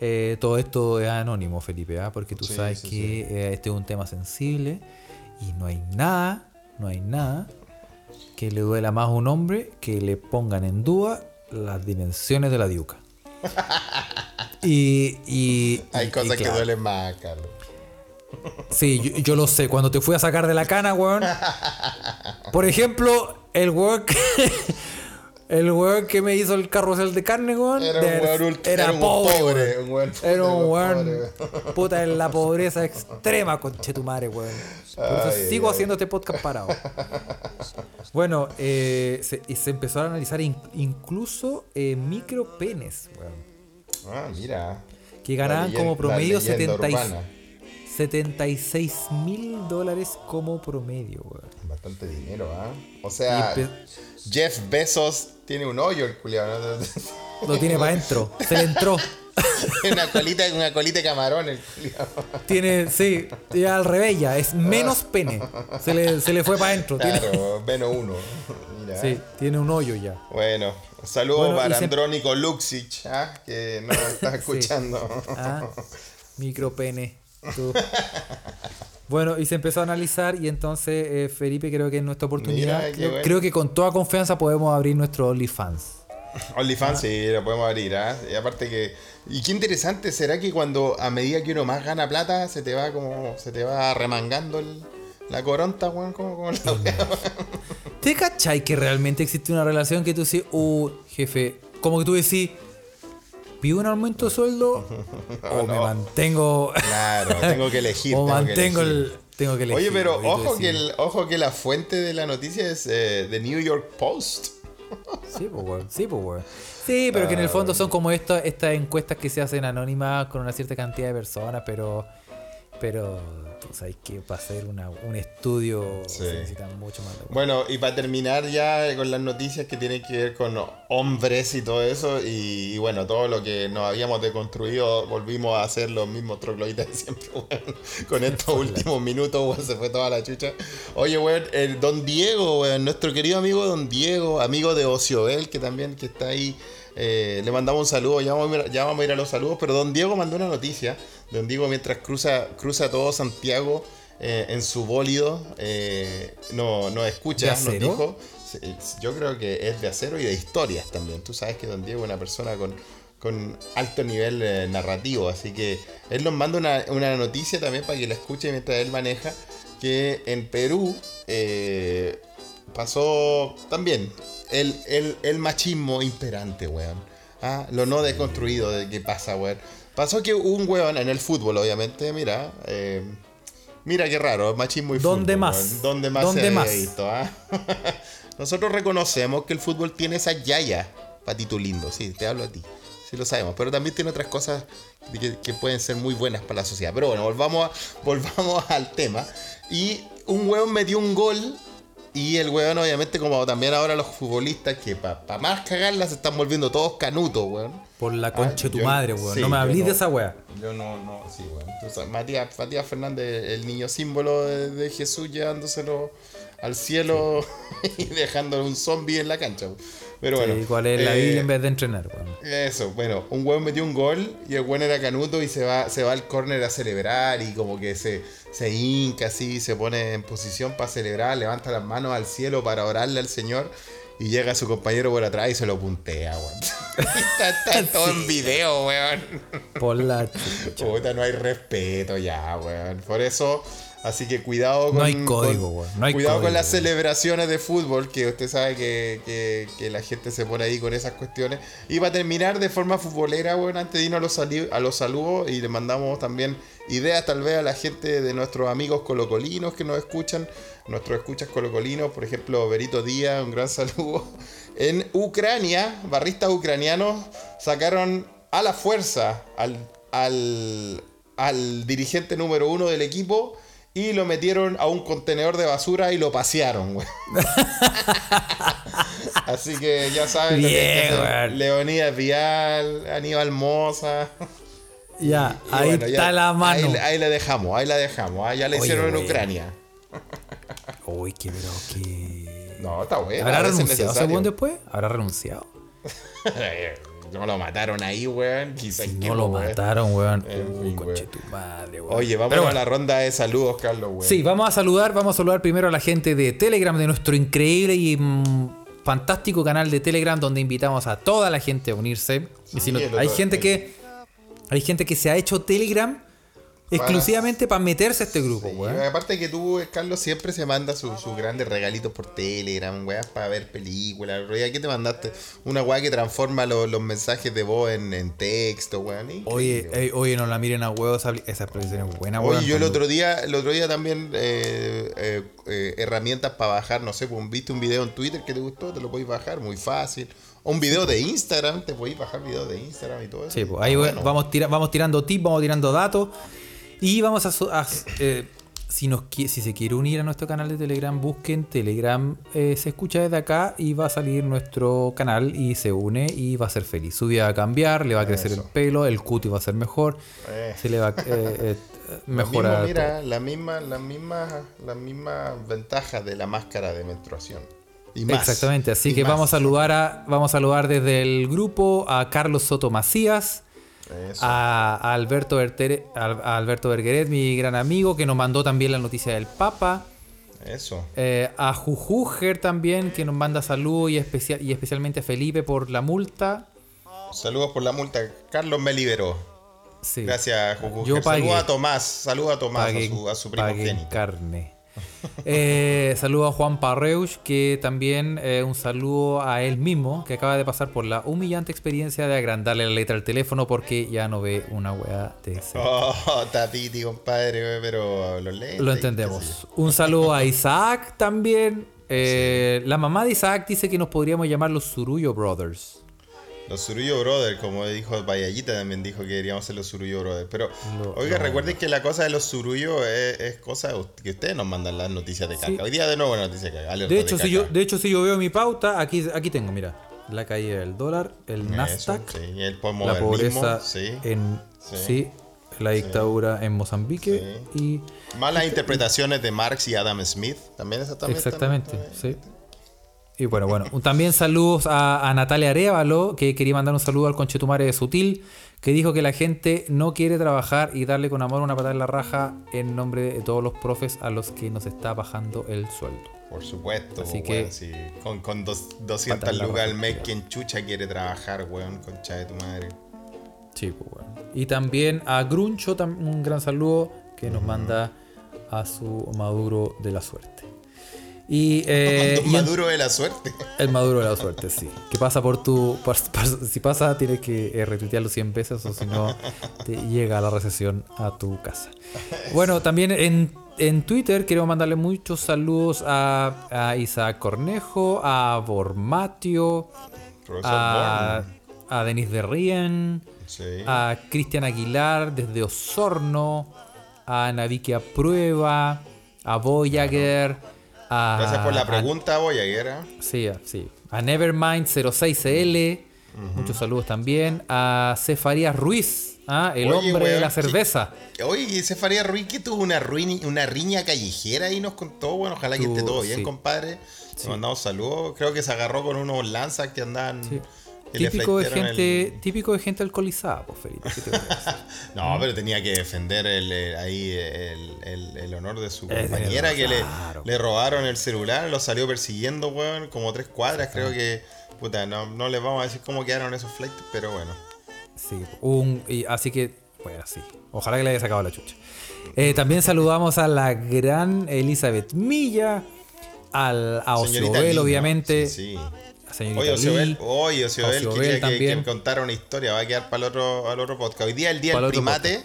S3: ¿eh?
S2: todo esto es anónimo, Felipe, ¿ah? porque tú
S3: Sí,
S2: sabes
S3: sí,
S2: que eh, este es un tema sensible y no hay nada, no hay nada que le duela más a un hombre que le pongan en duda las dimensiones de la diuca. Y, y-
S3: Hay
S2: y-
S3: cosas
S2: y
S3: que duelen más, Carlos.
S2: Sí, yo, yo lo sé. Cuando te fui a sacar de la cana, weón. Por ejemplo, el weón que. El weón que me hizo el carrusel de carne, weón.
S3: Era, un weón
S2: pobre.
S3: Un weón,
S2: era un weón. Puta, en la pobreza extrema, conchetumare, weón. Por eso sigo
S3: ay.
S2: haciendo este podcast parado. bueno, eh, se, empezó a analizar incluso eh, micropenes, weón.
S3: Ah, mira.
S2: Que ganaban como promedio
S3: 75.
S2: 76 mil dólares como promedio, weón.
S3: Bastante dinero, ¿ah? O sea, Jeff Bezos tiene un hoyo el culiado, ¿no?
S2: Lo tiene para adentro. Se le entró.
S3: una colita, una colita de camarón el culiado.
S2: Tiene, sí, y al revés ya. Es menos pene. Se le, se le fue para adentro. Tiene,
S3: Claro, menos uno. Mira.
S2: sí, tiene un hoyo ya.
S3: Bueno, un saludo
S2: Bueno,
S3: para
S2: se-
S3: Andrónico Luxich, ¿ah? que nos está escuchando.
S2: Ah, micropene. Tú. Bueno, y se empezó a analizar y entonces eh, Felipe creo que es nuestra oportunidad.
S3: Mira,
S2: creo,
S3: bueno.
S2: creo que con toda confianza podemos abrir nuestro OnlyFans.
S3: OnlyFans sí, lo podemos abrir, ¿ah? Y aparte que. Y qué interesante será que cuando a medida que uno más gana plata, se te va como. se te va remangando el- la coronta, weón, como, como la wea.
S2: ¿Te cachai que realmente existe una relación que tú decís, uh, jefe, como que tú decís, ¿pido un aumento de sueldo o me mantengo
S3: Claro, tengo que elegir.
S2: o
S3: tengo que
S2: mantengo
S3: elegir.
S2: el tengo que elegir?
S3: Oye, pero ojo que, el, ojo que la fuente de la noticia es eh, The New York Post.
S2: Sí, pues, weón. Sí, pues, weón. Sí, pero que en el
S3: Ah.
S2: fondo son como estas estas encuestas que se hacen anónimas con una cierta cantidad de personas, pero pero tú sabes que para hacer una, un estudio
S3: Sí.
S2: se necesitan mucho más. de-
S3: Bueno, y para terminar ya con las noticias que tienen que ver con hombres y todo eso, y, y bueno, todo lo que nos habíamos deconstruido, volvimos a hacer los mismos trogloditas de siempre, weón. Con estos últimos minutos, weón, se fue toda la chucha. Oye, weón, el Don Diego, weón, nuestro querido amigo Don Diego, amigo de Ociobel, que también que está ahí. eh, le mandamos un saludo, ya vamos, a ir, ya vamos a ir a los saludos, pero Don Diego mandó una noticia Don Diego mientras cruza, cruza todo Santiago eh, en su bólido, eh, no, no escucha,
S2: ¿De
S3: nos dijo. Yo creo que es de acero y de historias también. Tú sabes que Don Diego es una persona con, con alto nivel eh, narrativo, así que él nos manda una, una noticia también para que la escuche mientras él maneja, que en Perú pasó también el, el, el machismo imperante, weón. Ah, lo no deconstruido de qué pasa, weón. Pasó que un weón en el fútbol, obviamente, mira, eh, mira qué raro, machismo y
S2: ¿Dónde
S3: fútbol.
S2: más?
S3: ¿Dónde más
S2: ¿Dónde más?
S3: visto, ah? Nosotros reconocemos que el fútbol tiene esa yaya, patito lindo, sí, te hablo a ti. Sí lo sabemos, pero también tiene otras cosas que, que pueden ser muy buenas para la sociedad. Pero bueno, volvamos, a- volvamos al tema. Y un weón metió un gol y el weón, obviamente, como también ahora los futbolistas, que para más cagarla se están volviendo todos canutos, weón.
S2: Por la concha de tu
S3: yo-
S2: madre, weón.
S3: sí,
S2: no me hablís
S3: no-
S2: de esa weá.
S3: Yo no, no, sí, weón. Sabes, Matías, Matías Fernández, el niño símbolo de, de Jesús llevándoselo al cielo y dejándole un zombie en la cancha. weón. Pero bueno.
S2: Sí, ¿Cuál es la
S3: eh,
S2: Biblia en vez de entrenar, weón?
S3: eso, bueno, un weón metió un gol y el weón era canuto y se va, se va al córner a celebrar y como que se, se hinca así, se pone en posición para celebrar, levanta las manos al cielo para orarle al Señor y llega su compañero por atrás y se lo puntea, weón. está, está todo en video, weón.
S2: Por la chucha.
S3: Puta, no hay respeto ya, weón. Por eso, así que cuidado con.
S2: No hay código,
S3: con-
S2: weón. No hay
S3: cuidado con las
S2: weón.
S3: celebraciones de fútbol, que usted sabe que, que- que la gente se pone ahí con esas cuestiones. Y para terminar de forma futbolera, weón, antes de irnos a los, sali- a los saludos y le mandamos también ideas tal vez a la gente de nuestros amigos colocolinos que nos escuchan, nuestros escuchas colocolinos, por ejemplo, Berito Díaz, un gran saludo. En Ucrania, barristas ucranianos sacaron a la fuerza al, al, al dirigente número uno del equipo y lo metieron a un contenedor de basura y lo pasearon, güey. Así que ya saben
S2: güey.
S3: Leonidas Vial, Aníbal Moza.
S2: Ya,
S3: Y
S2: ahí
S3: bueno,
S2: está
S3: ya-
S2: la mano.
S3: Ahí, ahí la dejamos, ahí la dejamos. ah, Ya la
S2: Oye,
S3: hicieron en. Ucrania.
S2: Uy, qué pero.
S3: No, está bueno.
S2: ¿Habrá renunciado ese weón después? ¿Habrá renunciado?
S3: No lo mataron ahí, weón. Quizá
S2: Si
S3: que
S2: no lo
S3: weón.
S2: mataron, weón. Uy, conche tu madre, weón.
S3: Oye, vamos
S2: Pero
S3: a
S2: bueno.
S3: la ronda de saludos, Carlos, weón.
S2: Sí, vamos a saludar, vamos a saludar primero a la gente de Telegram, de nuestro increíble y mm, fantástico canal de Telegram, donde invitamos a toda la gente a unirse. Y si no-
S3: el
S2: hay gente que hay gente que se ha hecho Telegram exclusivamente para meterse a este grupo,
S3: Sí,
S2: weón.
S3: Aparte que tú, Carlos, siempre se manda sus grandes regalitos por Telegram, weas, para ver películas. ¿Qué te mandaste? Una weá que transforma lo- los mensajes de voz en, en texto, weón.
S2: Oye,
S3: weón.
S2: eh, oye, no la miren a huevos, esa, expresión es buena,
S3: Oye,
S2: weón.
S3: yo el otro día, el otro día también eh, eh, eh, herramientas para bajar, no sé, pues, viste un video en Twitter que te gustó, te lo podéis bajar, muy fácil. O un video de Instagram, te podéis bajar videos de Instagram y todo eso.
S2: Sí, pues ahí
S3: Ah, bueno.
S2: vamos, tira- vamos tirando tips, vamos tirando datos. Y vamos a. a- eh, si, nos, si se quiere unir a nuestro canal de Telegram, busquen Telegram. eh, se escucha desde acá y va a salir nuestro canal y se une y va a ser feliz. Su vida va a cambiar, le va a crecer el pelo, el cuti va a ser mejor,
S3: Eh.
S2: se le va a eh, eh, mejorar.
S3: mira, la misma, la misma, la misma ventaja de la máscara de menstruación. Y más.
S2: Exactamente, así
S3: Y
S2: que
S3: más.
S2: vamos a saludar a vamos a saludar desde el grupo a Carlos Soto Macías. A, a Alberto Bertere- a, Alberto Bergueret, mi gran amigo, que nos mandó también la noticia del Papa.
S3: Eso.
S2: Eh, a Jujuger también, que nos manda saludos y, especial, y especialmente a Felipe por la multa.
S3: Saludos por la multa. Carlos me liberó.
S2: Sí,
S3: Gracias, Juju.
S2: Yo pagué.
S3: Saludos a Tomás. Saludos a Tomás,
S2: pagué-
S3: a su, a su
S2: pagué en
S3: primogénito.
S2: carne. Eh, saludo a Juan Parreuch, que también eh, un saludo a él mismo, que acaba de pasar por la humillante experiencia de agrandarle la letra al teléfono porque ya no ve una weá de ese.
S3: Oh, tatiti, compadre, pero lo lees.
S2: Lo entendemos. Un saludo a Isaac también. Eh, La mamá de Isaac dice que nos podríamos llamar los Surullo Brothers.
S3: Los Surullo Brothers, como dijo Vallallita, también dijo que deberíamos ser los Surullo Brothers. Pero, oiga,
S2: lo-
S3: recuerden que la cosa de los Surullo es, es cosa que ustedes nos mandan las noticias de caca.
S2: Sí.
S3: Hoy día de nuevo noticias de caca.
S2: De hecho, si
S3: caca.
S2: yo, de hecho, si yo veo mi pauta, aquí, aquí tengo, mira, la caída del dólar, el
S3: Eso,
S2: Nasdaq,
S3: sí, el
S2: la pobreza
S3: sí.
S2: en
S3: Sí.
S2: sí, la dictadura en Mozambique y
S3: Malas interpretaciones de Marx y Adam Smith. También
S2: exactamente,
S3: también-
S2: sí. Y bueno, bueno. También saludos a, a Natalia Arevalo, que quería mandar un saludo al conchetumare de Sutil, que dijo que la gente no quiere trabajar y darle con amor una patada en la raja en nombre de todos los profes a los que nos está bajando el sueldo.
S3: Por supuesto,
S2: Así que-
S3: weón, sí. Con, con dos-
S2: Pata
S3: 200
S2: en la
S3: lucas al mes, quien chucha quiere trabajar, weón? Concha de tu madre.
S2: Sí, pues bueno. Y también a Gruncho, un gran saludo que nos manda a su Maduro de la suerte. Y, eh, y en-
S3: maduro de la suerte.
S2: el Maduro de la suerte, sí. Que pasa por tu. si pasa, tienes que eh, retuitearlo 100 veces o si no, te llega la recesión a tu casa. Bueno, también en, en Twitter queremos mandarle muchos saludos a, a Isaac Cornejo, a Bormatio, a, a Denis de Rien,
S3: Sí.
S2: a Cristian Aguilar desde Osorno, a Navikia Prueba, a Voyager, a.
S3: Gracias por la
S2: a-
S3: pregunta, Voyager. ¿eh?
S2: Sí, a- sí. A Nevermind 06CL. Muchos saludos también. A Cefarías Ruiz, ¿ah? el
S3: Oye,
S2: hombre de la
S3: ¿qué-
S2: cerveza.
S3: Oye, y ese Faría Ruiz que tuvo una, ruini- una riña callejera y nos contó. Bueno, ojalá que
S2: Tuvo,
S3: esté todo bien,
S2: sí.
S3: compadre. Le mandamos saludos. Creo que se agarró con unos lanzas que andan.
S2: Sí. Típico de, gente,
S3: el-
S2: típico de gente alcoholizada, pues, Felipe.
S3: No, pero tenía que defender el, eh, ahí el, el- honor de su compañera que le,
S2: claro.
S3: le robaron el celular, lo salió persiguiendo, weón, como tres cuadras. Creo que, puta, no, no les vamos a decir cómo quedaron esos flights, pero bueno.
S2: Sí, un, y así que, bueno, sí. Ojalá que le haya sacado la chucha. Eh, también saludamos a la gran Elizabeth Milla, al, a
S3: ¿no?
S2: obviamente.
S3: Sí, sí.
S2: A señorita
S3: Oye, Ociobel,
S2: Lee.
S3: oye, Ociobel
S2: Ociobel
S3: quería que,
S2: también.
S3: que contara una historia, va a quedar para el otro, al otro podcast. Hoy día el día del primate,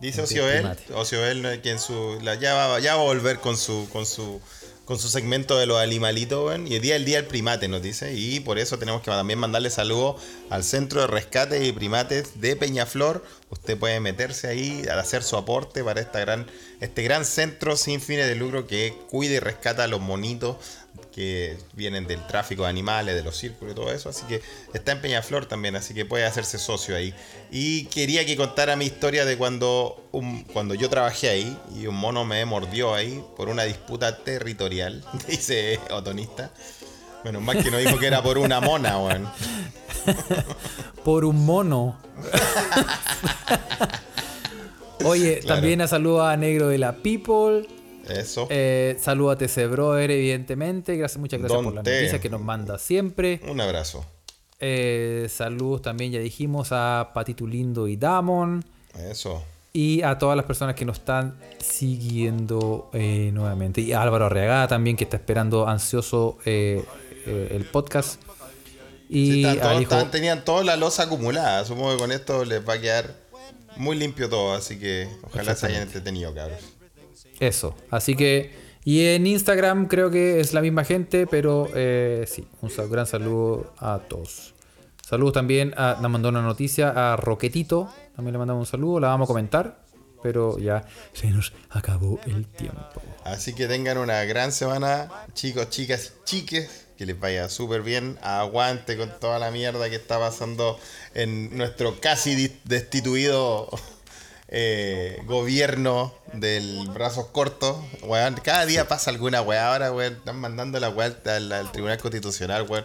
S3: dice Ociobel. Ociobel no, que en su, la- ya, va, ya va a volver con su, con su con su segmento de los animalitos. Y el día el día del primate nos dice. Y por eso tenemos que también mandarle saludos al Centro de Rescate y Primates de Peñaflor. Usted puede meterse ahí a hacer su aporte para esta gran, este gran centro sin fines de lucro que cuida y rescata a los monitos que vienen del tráfico de animales, de los círculos y todo eso. Así que está en Peñaflor también, así que puede hacerse socio ahí. Y quería que contara mi historia de cuando, un- cuando yo trabajé ahí y un mono me mordió ahí por una disputa territorial, dice Otonista. Menos mal que no dijo que era por una mona, weón.
S2: por un mono. Oye,
S3: Claro.
S2: también a saludo a Negro de la People.
S3: Eso.
S2: Eh, saludo a TC Brother, evidentemente. Gracias, muchas gracias
S3: Don
S2: por las
S3: T.
S2: noticias que nos manda siempre.
S3: Un abrazo.
S2: Eh, saludos también, ya dijimos, a Patito Lindo y Damon.
S3: Eso.
S2: Y a todas las personas que nos están siguiendo eh, nuevamente. Y a Álvaro Arriagada también, que está esperando ansioso eh, el podcast. Y
S3: Sí, están
S2: a
S3: todos-
S2: hijo-
S3: están- tenían toda la losa acumulada. Supongo que con esto les va a quedar muy limpio todo. Así que ojalá se hayan entretenido, cabros.
S2: Eso. Así que. Y en Instagram creo que es la misma gente, pero eh, sí, un gran saludo a todos. Saludos también a. Nos mandó una noticia a Roquetito. También le mandamos un saludo, la vamos a comentar. Pero ya se nos acabó el tiempo.
S3: Así que tengan una gran semana, chicos, chicas y chiques. Que les vaya súper bien. Aguante con toda la mierda que está pasando en nuestro casi destituido eh, gobierno del brazos cortos. Weón, cada día pasa alguna weá. Ahora, weón, están mandando la weá al, al Tribunal Constitucional, weón.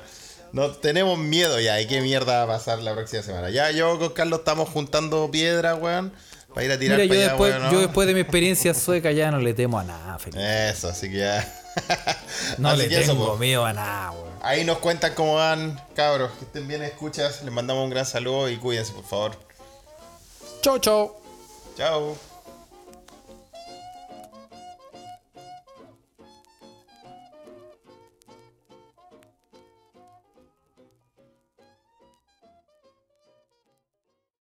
S3: No tenemos miedo ya. ¿Y qué mierda va a pasar la próxima semana? Ya yo con Carlos estamos juntando piedra, weón. Para ir a tirar
S2: Mira, yo
S3: allá,
S2: después,
S3: weón, ¿no?
S2: yo después de mi experiencia sueca ya no le temo a nada, Felipe.
S3: Eso, así que ya.
S2: No
S3: Así
S2: le
S3: que eso,
S2: tengo
S3: po.
S2: miedo a nada, weón.
S3: Ahí nos cuentan cómo van, cabros. Que estén bien, escuchas. Les mandamos un gran saludo y cuídense, por favor.
S2: Chau, chau.
S3: Chao.